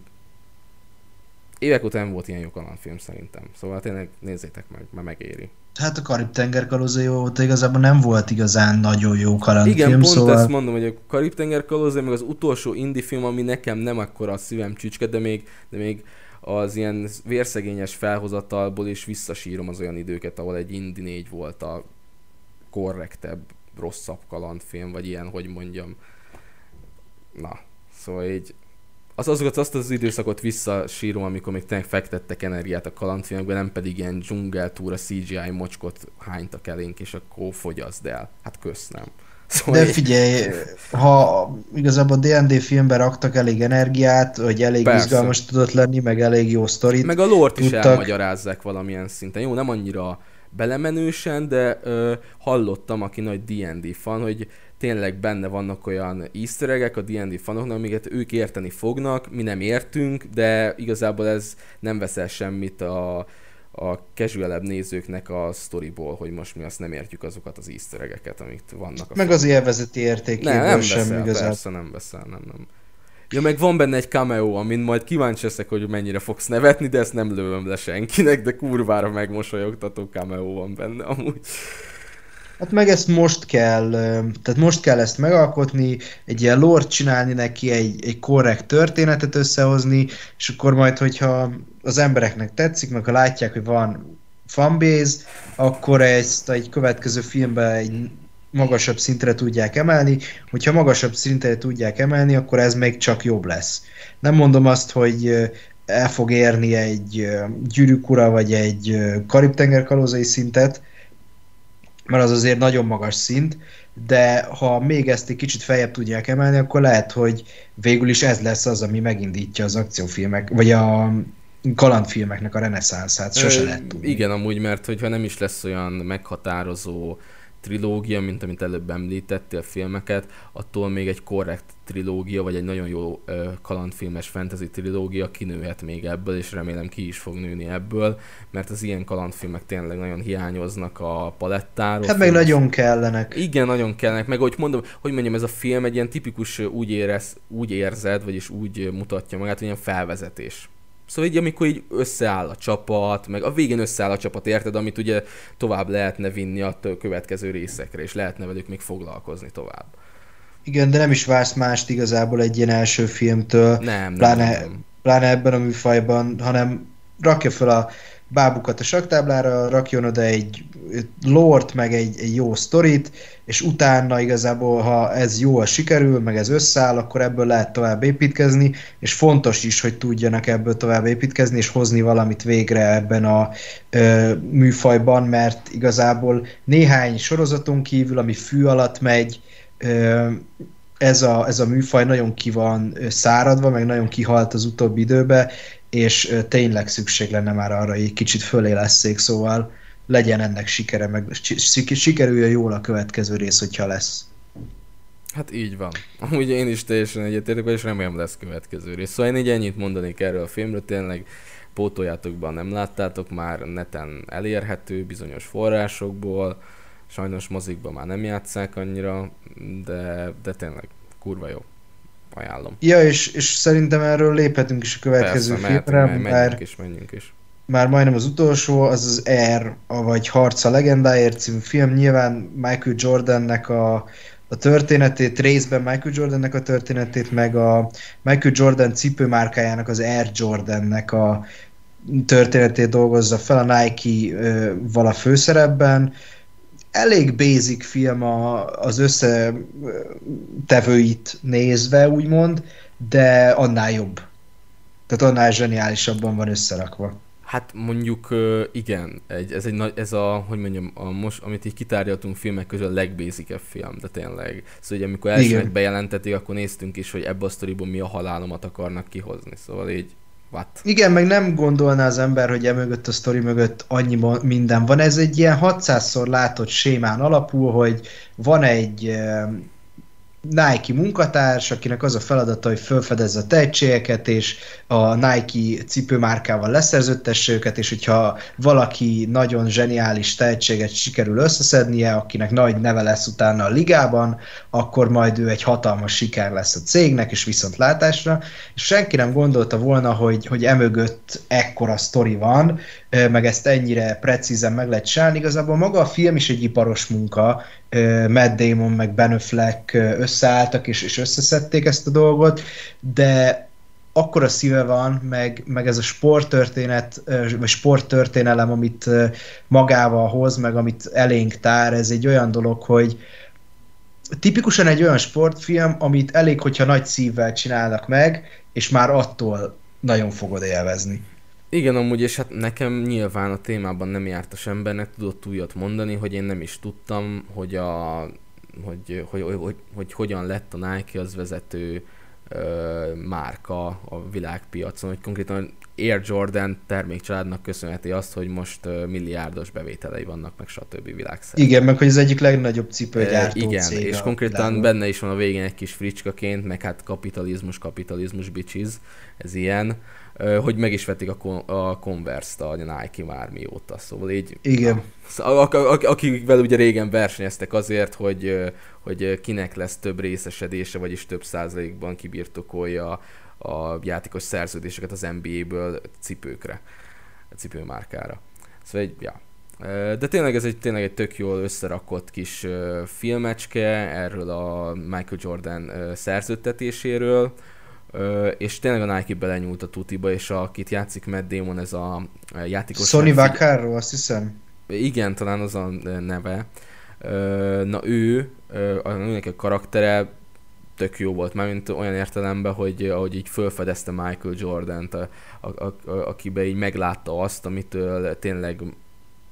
évek nem volt ilyen jó kalandfilm szerintem. Szóval tényleg nézzétek meg, mert megéri. Hát a Karib-tenger kalózai óta igazából nem volt igazán nagyon jó kalandfilm, Igen, pont szóval... ezt mondom, hogy a Karib-tenger kalózai, meg az utolsó indie film, ami nekem nem akkora a szívem csücske, de még, de még az ilyen vérszegényes felhozatalból is visszasírom az olyan időket, ahol egy Indi 4 volt a korrektebb, rosszabb kalandfilm, vagy ilyen, hogy mondjam. Na, szóval így az azokat azt az időszakot visszasírom, amikor még tényleg fektettek energiát a kalandfilmekben, nem pedig ilyen dzsungeltúra CGI mocskot hánytak elénk, és akkor fogyaszd el. Hát kösz nem. Szóval De figyelj, ha igazából D&D filmben raktak elég energiát, hogy elég Persze. izgalmas tudott lenni, meg elég jó sztorit. Meg a lort is elmagyarázzák valamilyen szinten. Jó, nem annyira belemenősen, de ö, hallottam, aki nagy D&D fan, hogy tényleg benne vannak olyan easter egg a D&D fanoknak, amiket ők érteni fognak, mi nem értünk, de igazából ez nem veszel semmit a, a casualebb nézőknek a storyból, hogy most mi azt nem értjük azokat az easter egg amit vannak. A meg az élvezeti értékéből nem, nem sem veszel, igazán. Persze nem veszel, nem, nem. Ja, meg van benne egy cameo, amin majd kíváncsi leszek, hogy mennyire fogsz nevetni, de ezt nem lövöm le senkinek, de kurvára megmosolyogtató cameo van benne amúgy. Hát meg ezt most kell, tehát most kell ezt megalkotni, egy ilyen lore csinálni neki, egy, egy korrekt történetet összehozni, és akkor majd, hogyha az embereknek tetszik, meg ha látják, hogy van fanbase, akkor ezt egy következő filmben egy magasabb szintre tudják emelni, hogyha magasabb szintre tudják emelni, akkor ez még csak jobb lesz. Nem mondom azt, hogy el fog érni egy gyűrűk ura, vagy egy karib-tenger kalózai szintet, mert az azért nagyon magas szint, de ha még ezt egy kicsit feljebb tudják emelni, akkor lehet, hogy végül is ez lesz az, ami megindítja az akciófilmek, vagy a kalandfilmeknek a reneszánszát, sose lehet tudni. Igen, amúgy, mert hogyha nem is lesz olyan meghatározó trilógia, mint amit előbb említettél filmeket, attól még egy korrekt trilógia, vagy egy nagyon jó kalandfilmes fantasy trilógia kinőhet még ebből, és remélem ki is fog nőni ebből, mert az ilyen kalandfilmek tényleg nagyon hiányoznak a palettáról. Hát meg nagyon kellenek. Igen, nagyon kellenek, meg hogy mondom, hogy mondjam, ez a film egy ilyen tipikus úgy, érez, úgy érzed, vagyis úgy mutatja magát, hogy ilyen felvezetés Szóval így, amikor így összeáll a csapat, meg a végén összeáll a csapat, érted, amit ugye tovább lehetne vinni a következő részekre, és lehetne velük még foglalkozni tovább. Igen, de nem is vársz mást igazából egy ilyen első filmtől, nem, pláne, nem, nem. pláne ebben a műfajban, hanem rakja fel a bábukat a saktáblára, rakjon oda egy lort, meg egy, egy jó sztorit, és utána igazából, ha ez jól sikerül, meg ez összeáll, akkor ebből lehet tovább építkezni, és fontos is, hogy tudjanak ebből tovább építkezni, és hozni valamit végre ebben a ö, műfajban, mert igazából néhány sorozaton kívül, ami fű alatt megy, ez a, ez a műfaj nagyon ki van száradva, meg nagyon kihalt az utóbbi időbe, és tényleg szükség lenne már arra, hogy kicsit fölélesszék, szóval legyen ennek sikere, meg sikerüljön jól a következő rész, hogyha lesz. Hát így van. Amúgy én is teljesen egyetértek, és remélem lesz következő rész. Szóval én így ennyit mondanék erről a filmről, tényleg pótoljátokban nem láttátok, már neten elérhető bizonyos forrásokból, sajnos mozikban már nem játszák annyira, de, de tényleg kurva jó. Ajánlom. Ja, és, és szerintem erről léphetünk is a következő Persze, filmre, menjünk mert is, menjünk is. már majdnem az utolsó, az az Air, vagy Harca legendáért című film, nyilván Michael Jordannek a, a történetét, részben Michael Jordannek a történetét, meg a Michael Jordan cipőmárkájának, az Air Jordannek a történetét dolgozza fel a Nike-val a főszerepben. Elég basic film a, az összetevőit nézve, úgymond, de annál jobb. Tehát annál zseniálisabban van összerakva. Hát mondjuk igen, egy, ez, egy nagy, ez a, hogy mondjam, a most, amit így kitárgyaltunk filmek közül a legbézikebb film, de tényleg. Szóval, hogy amikor elsőnek bejelentették, akkor néztünk is, hogy ebbe a sztoriból mi a halálomat akarnak kihozni. Szóval így, what? Igen, meg nem gondolná az ember, hogy emögött a sztori mögött annyi minden van. Ez egy ilyen 600-szor látott sémán alapul, hogy van egy Nike munkatárs, akinek az a feladata, hogy felfedezze a tehetségeket, és a Nike cipőmárkával leszerződtesse őket, és hogyha valaki nagyon zseniális tehetséget sikerül összeszednie, akinek nagy neve lesz utána a ligában, akkor majd ő egy hatalmas siker lesz a cégnek, és viszontlátásra, és senki nem gondolta volna, hogy, hogy emögött ekkora sztori van, meg ezt ennyire precízen meg lehet csinálni. Igazából maga a film is egy iparos munka, Matt Damon meg Ben Affleck összeálltak és, és összeszedték ezt a dolgot, de akkora szíve van, meg, meg ez a sporttörténet, vagy sporttörténelem, amit magával hoz, meg amit elénk tár, ez egy olyan dolog, hogy tipikusan egy olyan sportfilm, amit elég, hogyha nagy szívvel csinálnak meg, és már attól nagyon fogod élvezni. Igen, amúgy, és hát nekem nyilván a témában nem jártas embernek tudott újat mondani, hogy én nem is tudtam, hogy a hogy, hogy, hogy, hogy, hogy hogyan lett a Nike az vezető ö, márka a világpiacon, hogy konkrétan Air Jordan termékcsaládnak köszönheti azt, hogy most milliárdos bevételei vannak, meg stb. világszerte. Igen, meg hogy az egyik legnagyobb cipőgyártó igen, cég és konkrétan világon. benne is van a végén egy kis fricskaként, meg hát kapitalizmus, kapitalizmus, bitches, ez ilyen, hogy meg is vetik a, Con- a Converse-t a Nike már mióta, szóval így... Igen. Ak- ak- akikvel ugye régen versenyeztek azért, hogy, hogy kinek lesz több részesedése, vagyis több százalékban kibirtokolja a játékos szerződéseket az NBA-ből cipőkre, a cipőmárkára. Szóval egy, ja, De tényleg ez egy, tényleg egy tök jól összerakott kis filmecske erről a Michael Jordan szerződtetéséről, Ö, és tényleg a Nike belenyúlt a tutiba, és akit játszik Matt Damon, ez a játékos... Sonny Vaccaro, azt hiszem. igen, talán az a neve. Ö, Na ő, a nőnek a karaktere tök jó volt, mármint olyan értelemben, hogy ahogy így felfedezte Michael Jordan-t, a, a, a, a, akiben így meglátta azt, amitől tényleg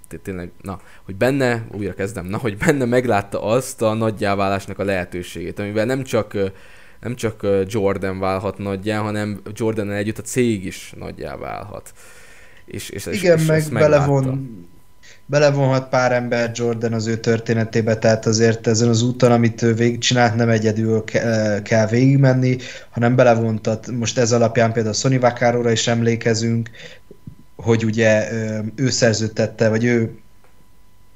té- tényleg, na, hogy benne, újra kezdem, na, hogy benne meglátta azt a nagyjáválásnak a lehetőségét, amivel nem csak nem csak Jordan válhat nagyjá, hanem Jordan együtt a cég is nagyjá válhat. És, és, Igen, és meg belevon, belevonhat pár ember Jordan az ő történetébe, tehát azért ezen az úton, amit ő végigcsinált, nem egyedül ke- kell végigmenni, hanem belevontat, most ez alapján például Sonny Vaccaro-ra is emlékezünk, hogy ugye ő szerződtette, vagy ő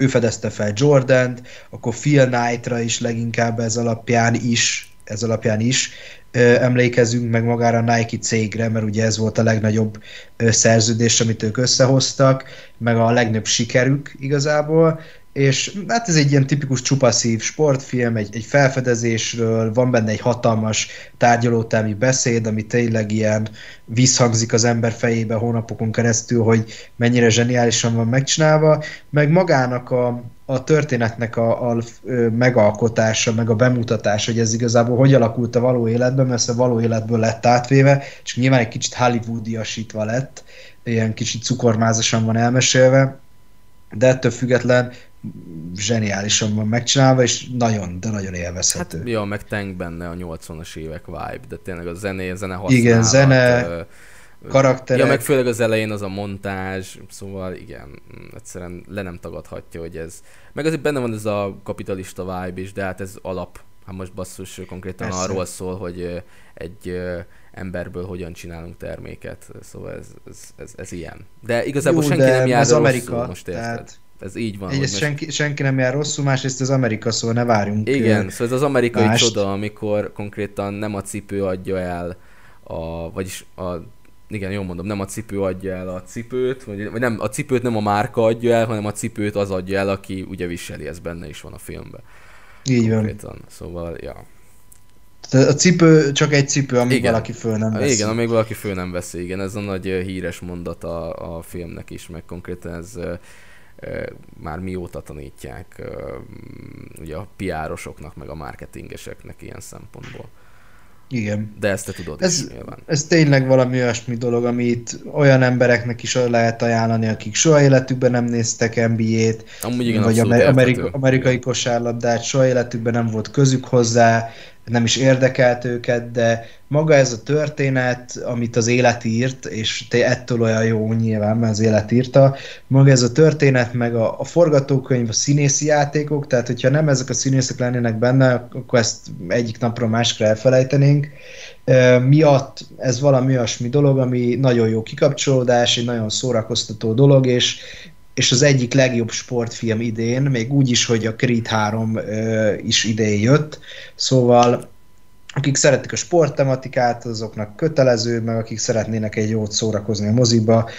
ő fedezte fel Jordant, akkor Phil Knight-ra is leginkább ez alapján is, ez alapján is emlékezünk meg magára a Nike cégre, mert ugye ez volt a legnagyobb szerződés, amit ők összehoztak, meg a legnagyobb sikerük igazából, és hát ez egy ilyen tipikus csupaszív sportfilm, egy, egy felfedezésről, van benne egy hatalmas tárgyalótelmi beszéd, ami tényleg ilyen visszhangzik az ember fejébe hónapokon keresztül, hogy mennyire zseniálisan van megcsinálva, meg magának a, a történetnek a, a megalkotása, meg a bemutatás, hogy ez igazából hogy alakult a való életben, mert a való életből lett átvéve, és nyilván egy kicsit hollywoodiasítva lett, ilyen kicsit cukormázasan van elmesélve, de ettől független zseniálisan van megcsinálva, és nagyon, de nagyon élvezhető. Hát, ja, meg tank benne a 80-as évek vibe, de tényleg a zené, zene használat. Igen, zene, ö, karakterek. Ja, meg főleg az elején az a montázs, szóval igen, mm, egyszerűen le nem tagadhatja, hogy ez... Meg azért benne van ez a kapitalista vibe is, de hát ez alap Hát most basszus konkrétan Persze. arról szól, hogy egy emberből hogyan csinálunk terméket, szóval ez, ez, ez, ez ilyen. De igazából Jó, senki de nem jár az Amerika, rosszul, most érted? Tehát... Ez így van. Egyrészt most... senki, senki nem jár rosszul, másrészt az Amerika, szóval ne várjunk. Igen, szóval ez az amerikai mást. csoda, amikor konkrétan nem a cipő adja el, a, vagyis a igen, jól mondom, nem a cipő adja el a cipőt, vagy, vagy nem, a cipőt nem a márka adja el, hanem a cipőt az adja el, aki ugye viseli, ez benne is van a filmben. Így konkrétan. van. Szóval, ja. Tehát a cipő csak egy cipő, amíg igen. valaki föl nem veszi. Igen, amíg valaki föl nem veszi, igen. Ez a nagy híres mondat a, a filmnek is, meg konkrétan ez már mióta tanítják ugye a piárosoknak, meg a marketingeseknek ilyen szempontból. Igen. De ezt te tudod ez, is, nyilván. Ez tényleg valami olyasmi dolog, amit olyan embereknek is lehet ajánlani, akik soha életükben nem néztek NBA-t, Amúgy igen, vagy amerikai, amerikai kosárlabdát, soha életükben nem volt közük hozzá, nem is érdekelt őket, de maga ez a történet, amit az élet írt, és te ettől olyan jó nyilván, mert az élet írta, maga ez a történet, meg a, a forgatókönyv, a színészi játékok, tehát hogyha nem ezek a színészek lennének benne, akkor ezt egyik napról máskra elfelejtenénk. Miatt ez valami olyasmi dolog, ami nagyon jó kikapcsolódás, egy nagyon szórakoztató dolog, és és az egyik legjobb sportfilm idén, még úgy is, hogy a Creed 3 ö, is idén jött, szóval akik szeretik a sporttematikát, azoknak kötelező, meg akik szeretnének egy jót szórakozni a moziba,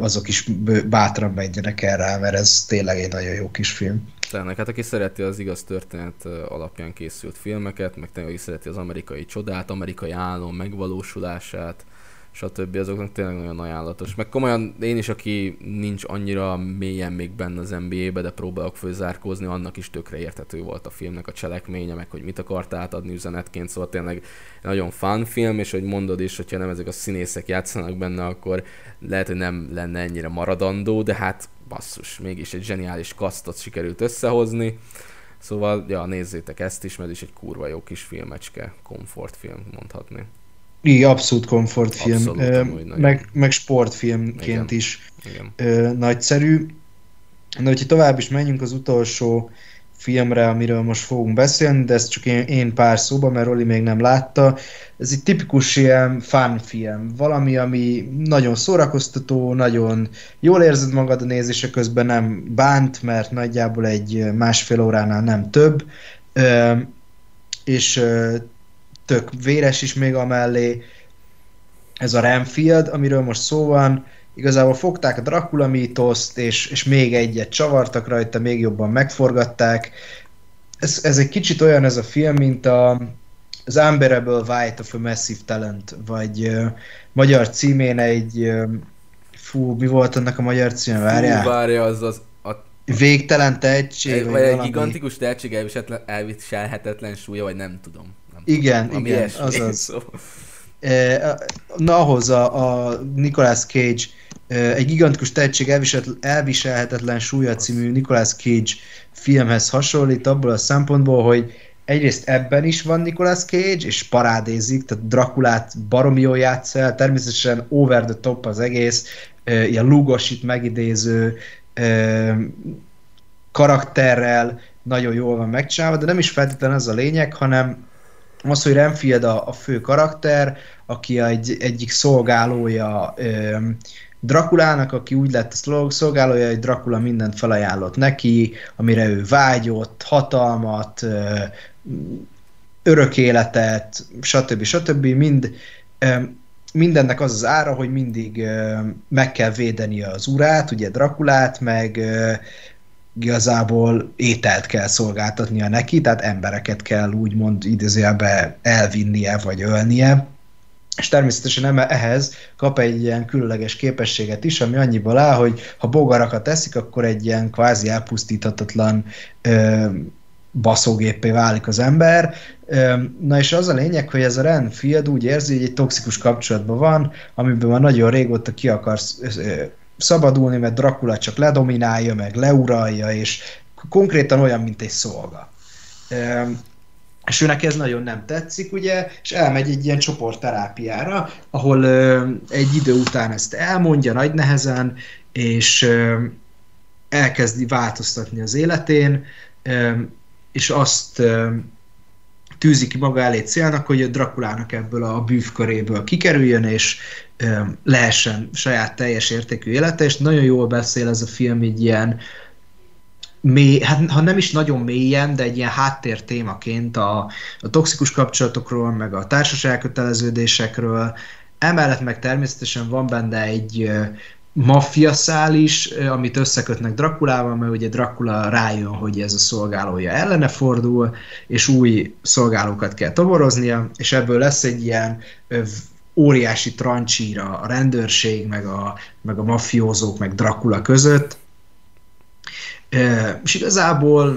azok is bátran menjenek el rá, mert ez tényleg egy nagyon jó kis film. Tényleg, hát aki szereti az igaz történet alapján készült filmeket, meg tényleg szereti az amerikai csodát, amerikai álom megvalósulását, stb. azoknak tényleg nagyon ajánlatos. Meg komolyan én is, aki nincs annyira mélyen még benne az NBA-be, de próbálok főzárkózni, annak is tökre érthető volt a filmnek a cselekménye, meg hogy mit akart átadni üzenetként, szóval tényleg nagyon fun film, és hogy mondod is, hogyha nem ezek a színészek játszanak benne, akkor lehet, hogy nem lenne ennyire maradandó, de hát basszus, mégis egy zseniális kasztot sikerült összehozni. Szóval, ja, nézzétek ezt is, mert is egy kurva jó kis filmecske, komfortfilm mondhatni. Igen, abszolút komfortfilm, abszolút, meg, meg sportfilmként Igen. is Igen. Ö, nagyszerű. De hogyha tovább is menjünk az utolsó filmre, amiről most fogunk beszélni, de ezt csak én, én pár szóba, mert Roli még nem látta. Ez egy tipikus ilyen fun film, valami, ami nagyon szórakoztató, nagyon jól érzed magad a nézése közben, nem bánt, mert nagyjából egy másfél óránál nem több, és tök véres is még amellé. Ez a Ramfield, amiről most szó van, igazából fogták a Dracula mítoszt, és, és még egyet csavartak rajta, még jobban megforgatták. Ez, ez egy kicsit olyan ez a film, mint a, az Unbearable White of a Massive Talent, vagy uh, magyar címén egy uh, fú, mi volt annak a magyar címe, várjál? Fú, várja, az az Végtelen tehetség, egy, vagy, vagy egy gigantikus tehetség elviselhetetlen súlya, vagy nem tudom. Igen, Ami igen, ilyesmi, azaz. Szóval. Na, ahhoz a, a Nicolas Cage egy gigantikus tehetség elviselhetetlen súlya című Nicolas Cage filmhez hasonlít abból a szempontból, hogy egyrészt ebben is van Nicolas Cage, és parádézik, tehát Drakulát baromi jól játsz el, természetesen over the top az egész, ilyen lugosit megidéző karakterrel nagyon jól van megcsinálva, de nem is feltétlenül ez a lényeg, hanem az, hogy Renfield a, a fő karakter, aki egy, egyik szolgálója ö, Drakulának, aki úgy lett a szolgálója, hogy Drakula mindent felajánlott neki, amire ő vágyott, hatalmat, ö, örök életet, stb. stb. Mind, ö, mindennek az az ára, hogy mindig ö, meg kell védeni az urát, ugye Drakulát, meg ö, igazából ételt kell szolgáltatnia neki, tehát embereket kell úgymond idézőjelbe elvinnie vagy ölnie, és természetesen ehhez kap egy ilyen különleges képességet is, ami annyiból áll, hogy ha bogarakat eszik, akkor egy ilyen kvázi elpusztíthatatlan ö, baszógépé válik az ember. Ö, na és az a lényeg, hogy ez a Renfield úgy érzi, hogy egy toxikus kapcsolatban van, amiben már nagyon régóta ki akarsz szabadulni, mert Dracula csak ledominálja, meg leuralja, és konkrétan olyan, mint egy szolga. És őnek ez nagyon nem tetszik, ugye, és elmegy egy ilyen csoportterápiára, ahol egy idő után ezt elmondja nagy nehezen, és elkezdi változtatni az életén, és azt tűzi ki maga elé célnak, hogy a Drakulának ebből a bűvköréből kikerüljön, és lehessen saját teljes értékű élete, és nagyon jól beszél ez a film így ilyen mély, hát ha nem is nagyon mélyen, de egy ilyen háttér témaként a, a toxikus kapcsolatokról, meg a társaság köteleződésekről, emellett meg természetesen van benne egy maffia szál is, amit összekötnek Drakulával, mert ugye Drakula rájön, hogy ez a szolgálója ellene fordul, és új szolgálókat kell toboroznia, és ebből lesz egy ilyen óriási trancsíra a rendőrség, meg a, meg a mafiózók, meg Dracula között. És igazából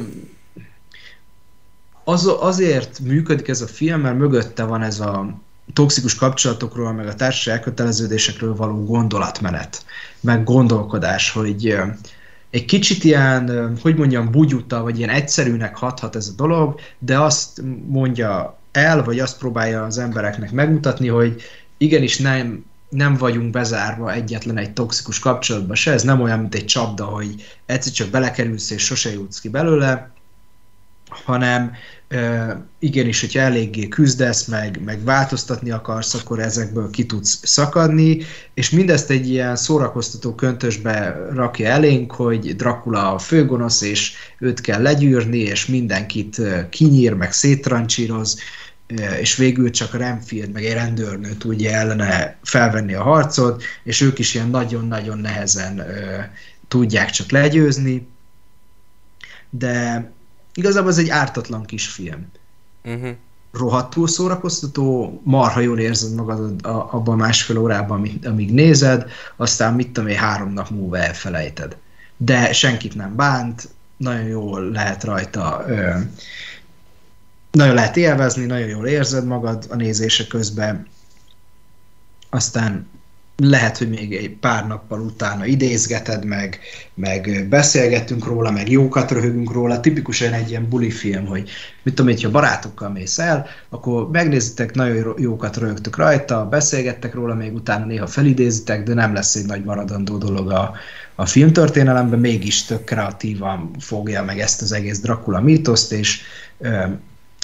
az, azért működik ez a film, mert mögötte van ez a toxikus kapcsolatokról, meg a társaság elköteleződésekről való gondolatmenet, meg gondolkodás, hogy egy kicsit ilyen, hogy mondjam, bugyuta, vagy ilyen egyszerűnek hathat ez a dolog, de azt mondja el, vagy azt próbálja az embereknek megmutatni, hogy igenis nem, nem vagyunk bezárva egyetlen egy toxikus kapcsolatba se, ez nem olyan, mint egy csapda, hogy egyszer csak belekerülsz és sose jutsz ki belőle, hanem igenis, hogyha eléggé küzdesz, meg, meg változtatni akarsz, akkor ezekből ki tudsz szakadni, és mindezt egy ilyen szórakoztató köntösbe rakja elénk, hogy Dracula a főgonosz, és őt kell legyűrni, és mindenkit kinyír, meg széttrancsíroz, és végül csak a Renfield meg egy rendőrnő tudja ellene felvenni a harcot, és ők is ilyen nagyon-nagyon nehezen tudják csak legyőzni, de igazából ez egy ártatlan kis film. Uh-huh. Rohadtul szórakoztató, marha jól érzed magad abban a másfél órában, amíg, amíg nézed, aztán mit tudom én, három nap múlva elfelejted. De senkit nem bánt, nagyon jól lehet rajta ö, nagyon lehet élvezni, nagyon jól érzed magad a nézése közben, aztán lehet, hogy még egy pár nappal utána idézgeted meg, meg beszélgetünk róla, meg jókat röhögünk róla, tipikusan egy ilyen buli film, hogy mit tudom, hogyha barátokkal mész el, akkor megnézitek, nagyon jókat röhögtök rajta, beszélgettek róla, még utána néha felidézitek, de nem lesz egy nagy maradandó dolog a, a filmtörténelemben, mégis tök kreatívan fogja meg ezt az egész Dracula mítoszt, és ö,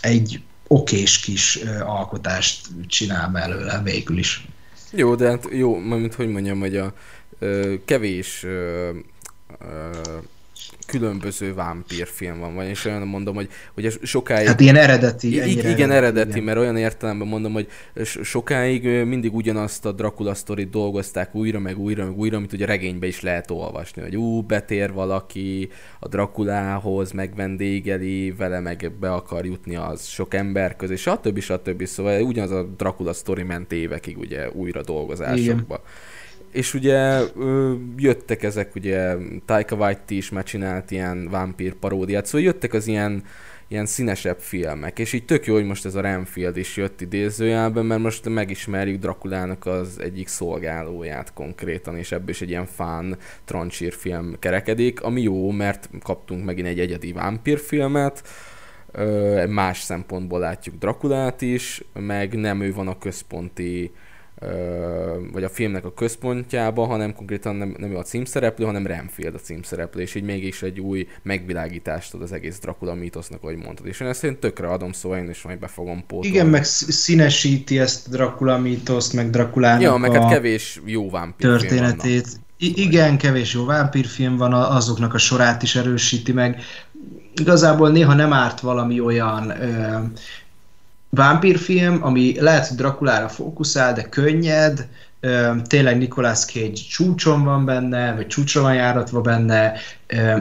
egy okés kis ö, alkotást csinál belőle végül is. Jó, de hát jó, mint hogy mondjam, hogy a ö, kevés ö, ö, különböző vámpírfilm van, vagy és olyan mondom, hogy, hogy sokáig... Hát ilyen eredeti. I- igen, eredeti, eredeti igen. mert olyan értelemben mondom, hogy sokáig mindig ugyanazt a Dracula sztorit dolgozták újra, meg újra, meg újra, amit ugye regénybe is lehet olvasni, hogy ú, betér valaki a Drakulához, megvendégeli, vele meg be akar jutni az sok ember közé, stb. stb. Szóval ugyanaz a Dracula sztori ment évekig ugye újra dolgozásokba. Igen és ugye jöttek ezek, ugye Taika Waititi is már csinált ilyen vámpír paródiát, szóval jöttek az ilyen, ilyen színesebb filmek, és így tök jó, hogy most ez a Renfield is jött idézőjelben, mert most megismerjük Drakulának az egyik szolgálóját konkrétan, és ebből is egy ilyen fán trancsír film kerekedik, ami jó, mert kaptunk megint egy egyedi vámpírfilmet, más szempontból látjuk Drakulát is, meg nem ő van a központi vagy a filmnek a központjába, hanem konkrétan nem, nem ő a címszereplő, hanem Renfield a címszereplő, és így mégis egy új megvilágítást ad az egész Dracula mítosznak, ahogy mondtad. És én ezt én tökre adom, szóval én is majd be fogom pótolni. Igen, meg színesíti ezt Dracula mítoszt, meg Draculának Ja, meg hát kevés jó vámpír történetét. I- igen, kevés jó vámpírfilm van, azoknak a sorát is erősíti meg. Igazából néha nem árt valami olyan ö, vámpírfilm, ami lehet, hogy Drakulára fókuszál, de könnyed, tényleg Nicolas Cage csúcson van benne, vagy csúcsra van járatva benne,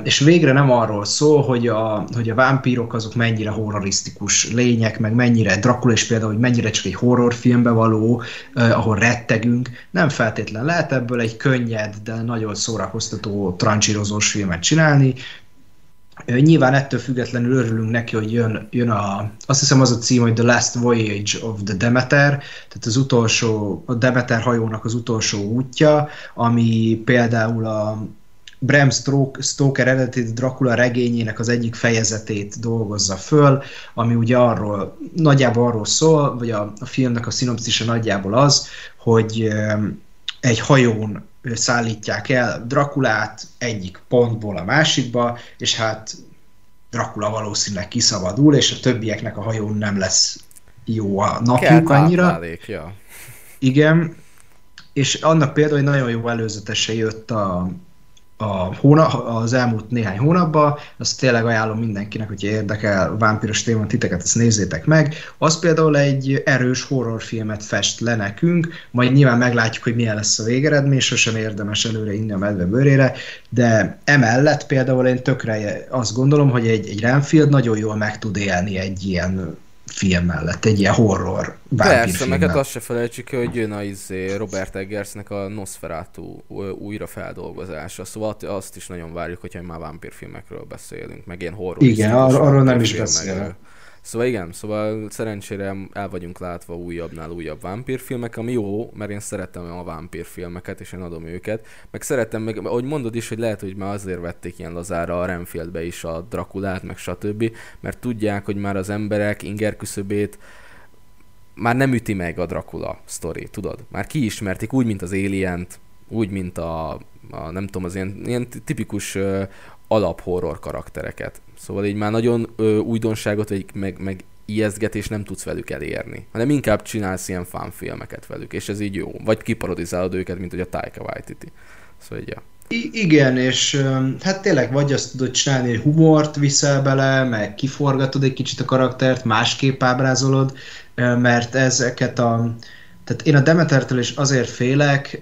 és végre nem arról szól, hogy a, hogy a vámpírok azok mennyire horrorisztikus lények, meg mennyire Dracula is például, hogy mennyire csak egy horrorfilmbe való, ahol rettegünk. Nem feltétlen lehet ebből egy könnyed, de nagyon szórakoztató trancsírozós filmet csinálni, Nyilván ettől függetlenül örülünk neki, hogy jön, jön a, azt hiszem az a cím, hogy The Last Voyage of the Demeter, tehát az utolsó, a Demeter hajónak az utolsó útja, ami például a Bram Stoker eredeti Dracula regényének az egyik fejezetét dolgozza föl, ami ugye arról, nagyjából arról szól, vagy a, a filmnek a szinopszisa nagyjából az, hogy egy hajón szállítják el Drakulát egyik pontból a másikba, és hát Dracula valószínűleg kiszabadul, és a többieknek a hajón nem lesz jó a napjuk annyira. Táplálék, ja. Igen, és annak például, hogy nagyon jó előzetese jött a, a hónap, az elmúlt néhány hónapban, azt tényleg ajánlom mindenkinek, hogyha érdekel vámpiros téma titeket, ezt nézzétek meg. Az például egy erős horrorfilmet fest le nekünk, majd nyilván meglátjuk, hogy milyen lesz a végeredmény, sosem érdemes előre inni a medve bőrére, de emellett például én tökre azt gondolom, hogy egy, egy Renfield nagyon jól meg tud élni egy ilyen film mellett, egy ilyen horror Persze, meg hát azt se felejtsük, hogy jön a izé Robert Eggersnek a Nosferatu újra feldolgozása, szóval azt is nagyon várjuk, hogyha már vámpírfilmekről beszélünk, meg ilyen horror. Igen, ar- arról nem is beszélünk. Szóval igen, szóval szerencsére el vagyunk látva újabbnál újabb vámpírfilmek, ami jó, mert én szeretem a vámpírfilmeket, és én adom őket. Meg szeretem, meg, ahogy mondod is, hogy lehet, hogy már azért vették ilyen lazára a Renfieldbe is a Drakulát, meg stb. Mert tudják, hogy már az emberek inger már nem üti meg a Dracula sztori, tudod? Már kiismerték úgy, mint az alien úgy, mint a, a nem tudom, az ilyen, ilyen tipikus alaphorror karaktereket. Szóval így már nagyon ö, újdonságot, vagy meg, meg ijesztgetés nem tudsz velük elérni, hanem inkább csinálsz ilyen filmeket velük, és ez így jó. Vagy kiparodizálod őket, mint hogy a Taika Waititi. Szóval így, ja. I- igen, és hát tényleg vagy azt tudod csinálni, hogy humort viszel bele, meg kiforgatod egy kicsit a karaktert, másképp ábrázolod, mert ezeket a... Tehát én a Demetertől is azért félek,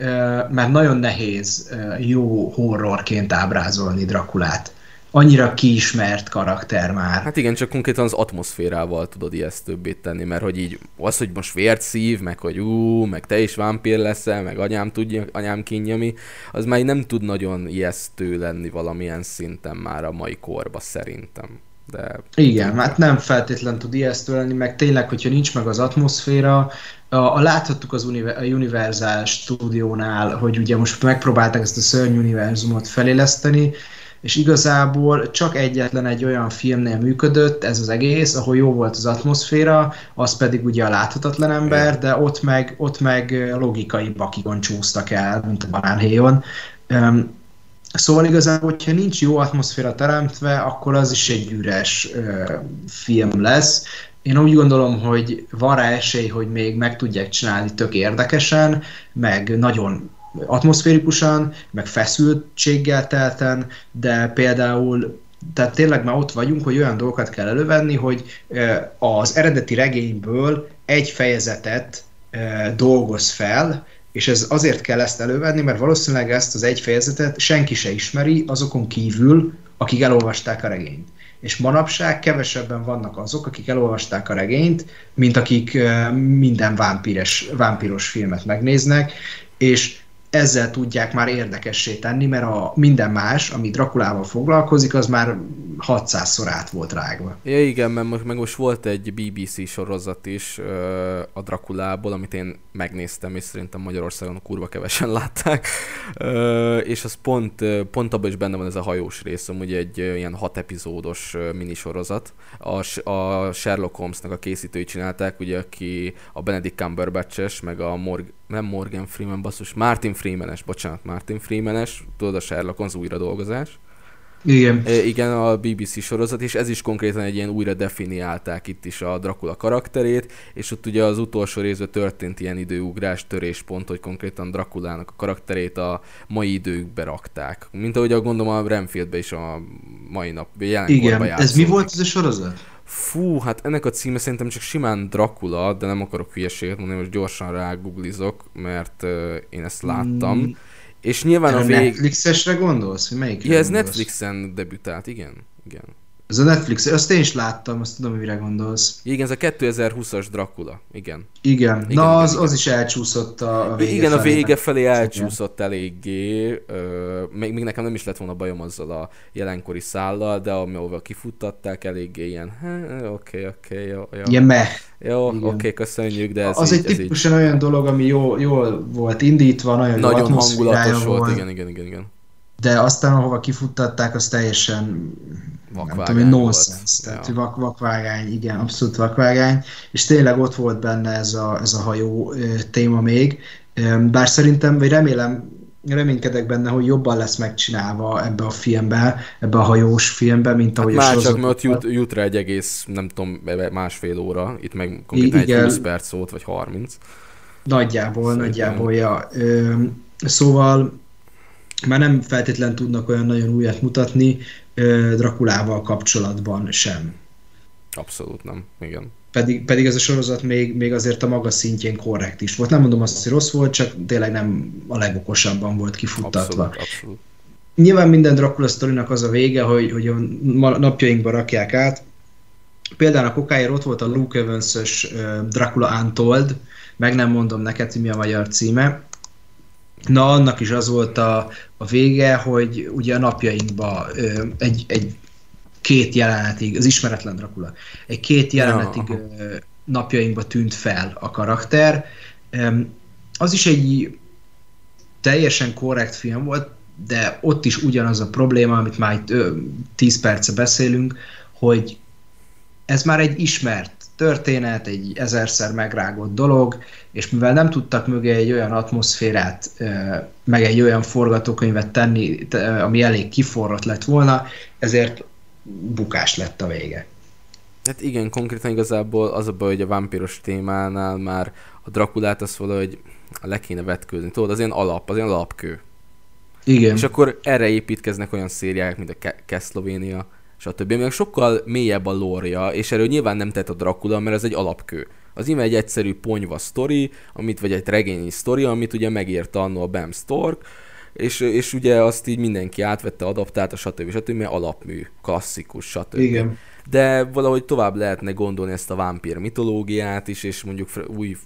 mert nagyon nehéz jó horrorként ábrázolni Drakulát annyira kiismert karakter már. Hát igen, csak konkrétan az atmoszférával tudod ijesztőbbé tenni, mert hogy így az, hogy most vért szív, meg hogy ú, meg te is vámpír leszel, meg anyám tudja, anyám kínjami, az már nem tud nagyon ijesztő lenni valamilyen szinten már a mai korba szerintem. De... Igen, hát nem feltétlen tud ijesztő lenni, meg tényleg, hogyha nincs meg az atmoszféra, a, a láthattuk az univer, a Universal stúdiónál, hogy ugye most megpróbálták ezt a szörny univerzumot feléleszteni, és igazából csak egyetlen egy olyan filmnél működött ez az egész, ahol jó volt az atmoszféra, az pedig ugye a láthatatlan ember, de ott meg, ott meg logikai bakikon csúsztak el, mint a banánhéjon. Szóval igazából, hogyha nincs jó atmoszféra teremtve, akkor az is egy üres ö, film lesz. Én úgy gondolom, hogy van rá esély, hogy még meg tudják csinálni tök érdekesen, meg nagyon atmoszférikusan, meg feszültséggel telten, de például tehát tényleg már ott vagyunk, hogy olyan dolgokat kell elővenni, hogy az eredeti regényből egy fejezetet dolgoz fel, és ez azért kell ezt elővenni, mert valószínűleg ezt az egy fejezetet senki se ismeri azokon kívül, akik elolvasták a regényt. És manapság kevesebben vannak azok, akik elolvasták a regényt, mint akik minden vámpíres, vámpíros filmet megnéznek, és ezzel tudják már érdekessé tenni, mert a minden más, ami Drakulával foglalkozik, az már 600-szor át volt rágva. Ja igen, mert most, meg most volt egy BBC sorozat is uh, a Drakulából, amit én megnéztem, és szerintem Magyarországon kurva kevesen látták, uh, és az pont, pont abban is benne van ez a hajós rész, ugye egy ilyen hat epizódos minisorozat. A, a Sherlock Holmesnak a készítői csinálták, ugye aki a Benedict Cumberbatch-es, meg a Morg nem Morgan Freeman, basszus, Martin Freemanes, bocsánat, Martin Freemanes, tudod a Sherlock Holmes újra dolgozás. Igen. E, igen, a BBC sorozat, és ez is konkrétan egy ilyen újra definiálták itt is a Dracula karakterét, és ott ugye az utolsó részben történt ilyen időugrás, töréspont, hogy konkrétan Drakulának a karakterét a mai időkbe rakták. Mint ahogy a gondolom a Renfieldbe is a mai nap, Igen, ez mi volt ez a sorozat? Fú, hát ennek a címe szerintem csak simán Dracula, de nem akarok hülyeséget mondani, most gyorsan rágooglizok, mert uh, én ezt láttam. Mm. És nyilván a, a vég... Netflixesre gondolsz? Melyik ja, ez Netflixen debütált, igen. igen. Ez a Netflix, azt én is láttam, azt tudom, mire gondolsz. Igen, ez a 2030-as Dracula, igen. Igen, igen na igen, az, igen. az is elcsúszott a, vége Igen, felé. a vége felé elcsúszott igen. eléggé. Ö, még, még nekem nem is lett volna bajom azzal a jelenkori szállal, de amivel kifuttatták eléggé ilyen, oké, oké, jó, jó. Ilyen meh. Jó, oké, okay, köszönjük, de ez Az így, egy így... olyan dolog, ami jól, jól volt indítva, nagyon, nagyon hangulatos volt, volt, igen, igen, igen, igen. De aztán, ahova kifuttatták, az teljesen vakvágány nem tudom, nonsense, tehát ja. vak, vakvágány, igen, abszolút vakvágány, és tényleg ott volt benne ez a, ez a hajó téma még, bár szerintem, vagy remélem, reménykedek benne, hogy jobban lesz megcsinálva ebbe a filmbe, ebbe a hajós filmbe, mint ahogy hát a Már csak, mert jut, jut rá egy egész, nem tudom, másfél óra, itt meg konkrétan egy 20 perc volt, vagy 30. Nagyjából, Szerintem. nagyjából, ja. Ö, szóval már nem feltétlen tudnak olyan nagyon újat mutatni Drakulával kapcsolatban sem. Abszolút nem, igen. Pedig, pedig ez a sorozat még, még azért a maga szintjén korrekt is volt. Nem mondom azt, hogy rossz volt, csak tényleg nem a legokosabban volt kifuttatva. Abszolút, abszolút. Nyilván minden Dracula sztorinak az a vége, hogy, hogy a napjainkban rakják át. Például a kokáért ott volt a Luke Evans-ös Dracula Untold, meg nem mondom neked, hogy mi a magyar címe. Na, annak is az volt a, a vége, hogy ugye a napjainkban egy, egy két jelenetig, az ismeretlen Dracula, egy két jelenetig ja, napjainkba tűnt fel a karakter. Az is egy teljesen korrekt film volt, de ott is ugyanaz a probléma, amit már itt 10 perce beszélünk, hogy ez már egy ismert történet, egy ezerszer megrágott dolog, és mivel nem tudtak mögé egy olyan atmoszférát, meg egy olyan forgatókönyvet tenni, ami elég kiforrott lett volna, ezért bukás lett a vége. Hát igen, konkrétan igazából az a baj, hogy a vámpiros témánál már a Drakulát az valahogy le kéne vetkőzni. Tudod, az ilyen alap, az ilyen alapkő. Igen. És akkor erre építkeznek olyan szériák, mint a Castlevania, stb. Még sokkal mélyebb a lória, és erről nyilván nem tett a Dracula, mert ez egy alapkő. Az ime egy egyszerű ponyva sztori, amit, vagy egy regényi sztori, amit ugye megírta annó a Bram Stork, és, és ugye azt így mindenki átvette, adaptálta, stb. stb. mert alapmű, klasszikus, stb. Igen. De valahogy tovább lehetne gondolni ezt a vámpír mitológiát is, és mondjuk új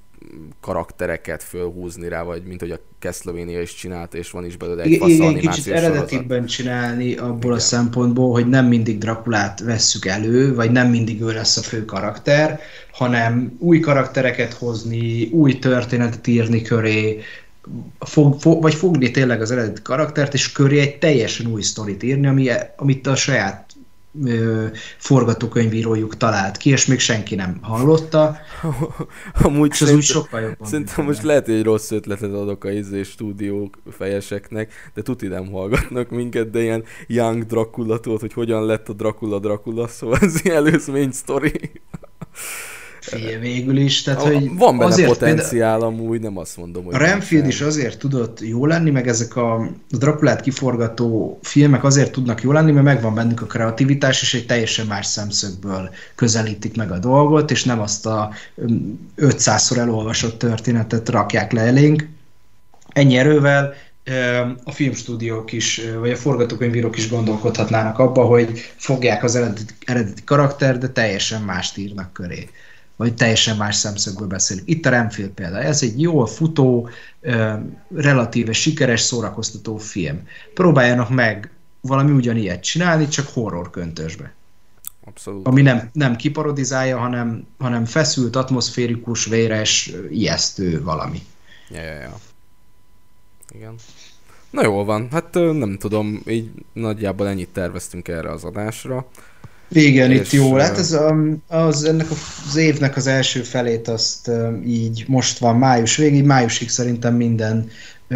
karaktereket fölhúzni rá, vagy mint hogy a Castlevania is csinálta, és van is belőle egy fasz Igen, kicsit eredetiben csinálni abból Igen. a szempontból, hogy nem mindig Drakulát vesszük elő, vagy nem mindig ő lesz a fő karakter, hanem új karaktereket hozni, új történetet írni köré, fog, fog, vagy fogni tényleg az eredeti karaktert, és köré egy teljesen új sztorit írni, ami, amit a saját forgatókönyvírójuk talált ki, és még senki nem hallotta. Amúgy és az úgy sokkal jobban. Szerintem most lehet, hogy egy rossz ötletet adok a izé stúdiók fejeseknek, de tuti nem hallgatnak minket, de ilyen Young Dracula tudod, hogy hogyan lett a Dracula Dracula, szóval ez ilyen előzmény sztori. Figyelj, végül is. Tehát, hogy Van benne azért potenciál például, amúgy, nem azt mondom, hogy... A Renfield is azért tudott jó lenni, meg ezek a Drakulát kiforgató filmek azért tudnak jó lenni, mert megvan bennük a kreativitás, és egy teljesen más szemszögből közelítik meg a dolgot, és nem azt a 500-szor elolvasott történetet rakják le elénk. Ennyi erővel a filmstúdiók is, vagy a forgatókönyvírók is gondolkodhatnának abba, hogy fogják az eredeti, eredeti karakter, de teljesen mást írnak köré vagy teljesen más szemszögből beszélünk. Itt a Renfield példa. Ez egy jól futó, relatíve sikeres, szórakoztató film. Próbáljanak meg valami ugyanilyet csinálni, csak horror köntösbe. Abszolút. Ami nem, nem kiparodizálja, hanem, hanem feszült, atmoszférikus, véres, ijesztő valami. Ja, ja, ja. Igen. Na jól van, hát nem tudom, így nagyjából ennyit terveztünk erre az adásra. Igen, és, itt jó. Hát ez a, az, ennek az évnek az első felét azt így most van május végig, májusig szerintem minden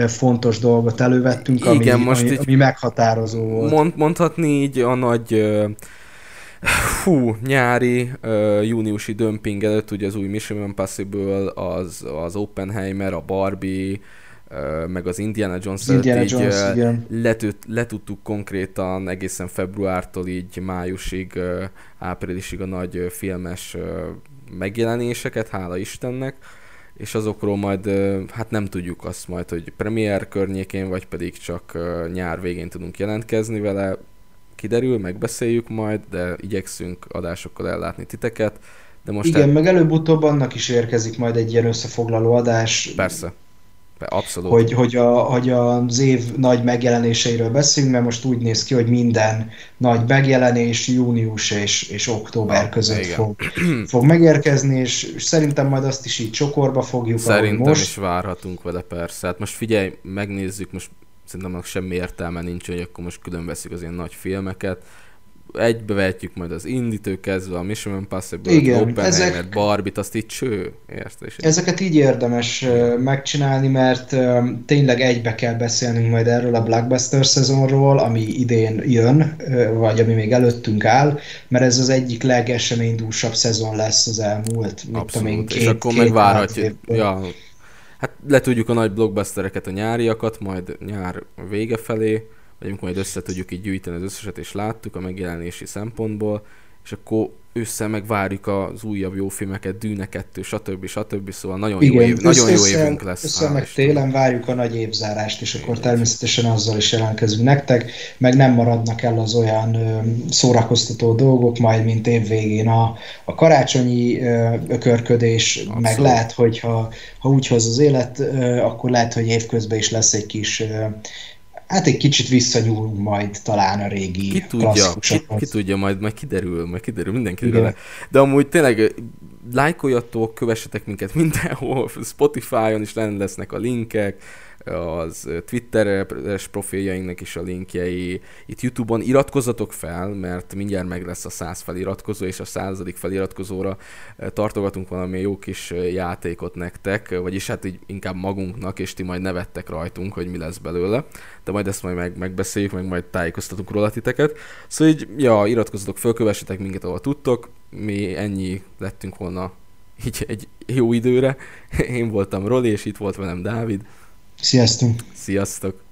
fontos dolgot elővettünk, ami, Igen, most ami, ami meghatározó volt. Mond, mondhatni így a nagy hú, nyári, uh, júniusi dömping előtt, ugye az új Mission Impossible, az, az Oppenheimer, a Barbie, meg az Indiana Jones, Indiana így Jones igen. letudtuk konkrétan egészen februártól így májusig, áprilisig a nagy filmes megjelenéseket, hála Istennek, és azokról majd, hát nem tudjuk azt majd, hogy premier környékén, vagy pedig csak nyár végén tudunk jelentkezni vele, kiderül, megbeszéljük majd, de igyekszünk adásokkal ellátni titeket. De most Igen, el... meg előbb-utóbb annak is érkezik majd egy ilyen összefoglaló adás. Persze Abszolút. Hogy, hogy, a, hogy az év nagy megjelenéseiről beszélünk, mert most úgy néz ki, hogy minden nagy megjelenés június és, és október között fog, fog megérkezni, és, és szerintem majd azt is így csokorba fogjuk, Szerintem most. is várhatunk vele persze. Hát most figyelj, megnézzük, most szerintem semmi értelme nincs, hogy akkor most külön veszik az ilyen nagy filmeket. Egybevetjük majd az indítő kezdve a Mission Impossible, Igen, Oppenheimer, ezek- Barbie-t, azt így cső, érted? Ezeket így érdemes megcsinálni, mert tényleg egybe kell beszélnünk majd erről a blockbuster szezonról, ami idén jön, vagy ami még előttünk áll, mert ez az egyik legeseménydúsabb szezon lesz az elmúlt, mit tudom én, Abszolút, két, és akkor két megvárhatjuk. Ja, hát letudjuk a nagy blockbustereket, a nyáriakat, majd nyár vége felé, vagy amikor majd össze tudjuk így gyűjteni az összeset, és láttuk a megjelenési szempontból, és akkor ősszel megvárjuk az újabb jó filmeket, Dűne 2, stb. stb. Szóval nagyon jó, év, nagyon jó össze- évünk lesz. Össze meg télen várjuk a nagy évzárást, és akkor természetesen azzal is jelentkezünk nektek, meg nem maradnak el az olyan ö, szórakoztató dolgok, majd mint évvégén a, a karácsonyi ö, ökörködés, Abszolút. meg lehet, hogy ha, ha úgy hoz az élet, ö, akkor lehet, hogy évközben is lesz egy kis ö, Hát egy kicsit visszanyúlunk majd talán a régi Ki tudja, ki, ki tudja, majd, majd kiderül, majd kiderül, minden Igen. kiderül. De amúgy tényleg lájkoljatok, kövessetek minket mindenhol, Spotify-on is lenne lesznek a linkek, az Twitteres profiljainknak is a linkjei, itt Youtube-on iratkozzatok fel, mert mindjárt meg lesz a 100 feliratkozó, és a századik feliratkozóra eh, tartogatunk valami jó kis eh, játékot nektek, vagyis hát így inkább magunknak, és ti majd nevettek rajtunk, hogy mi lesz belőle, de majd ezt majd meg, megbeszéljük, meg majd tájékoztatunk róla titeket. Szóval így, ja, iratkozzatok föl, kövessetek minket, ahol tudtok, mi ennyi lettünk volna így egy jó időre. Én voltam Roli, és itt volt velem Dávid. Sziasztok! Sziasztok!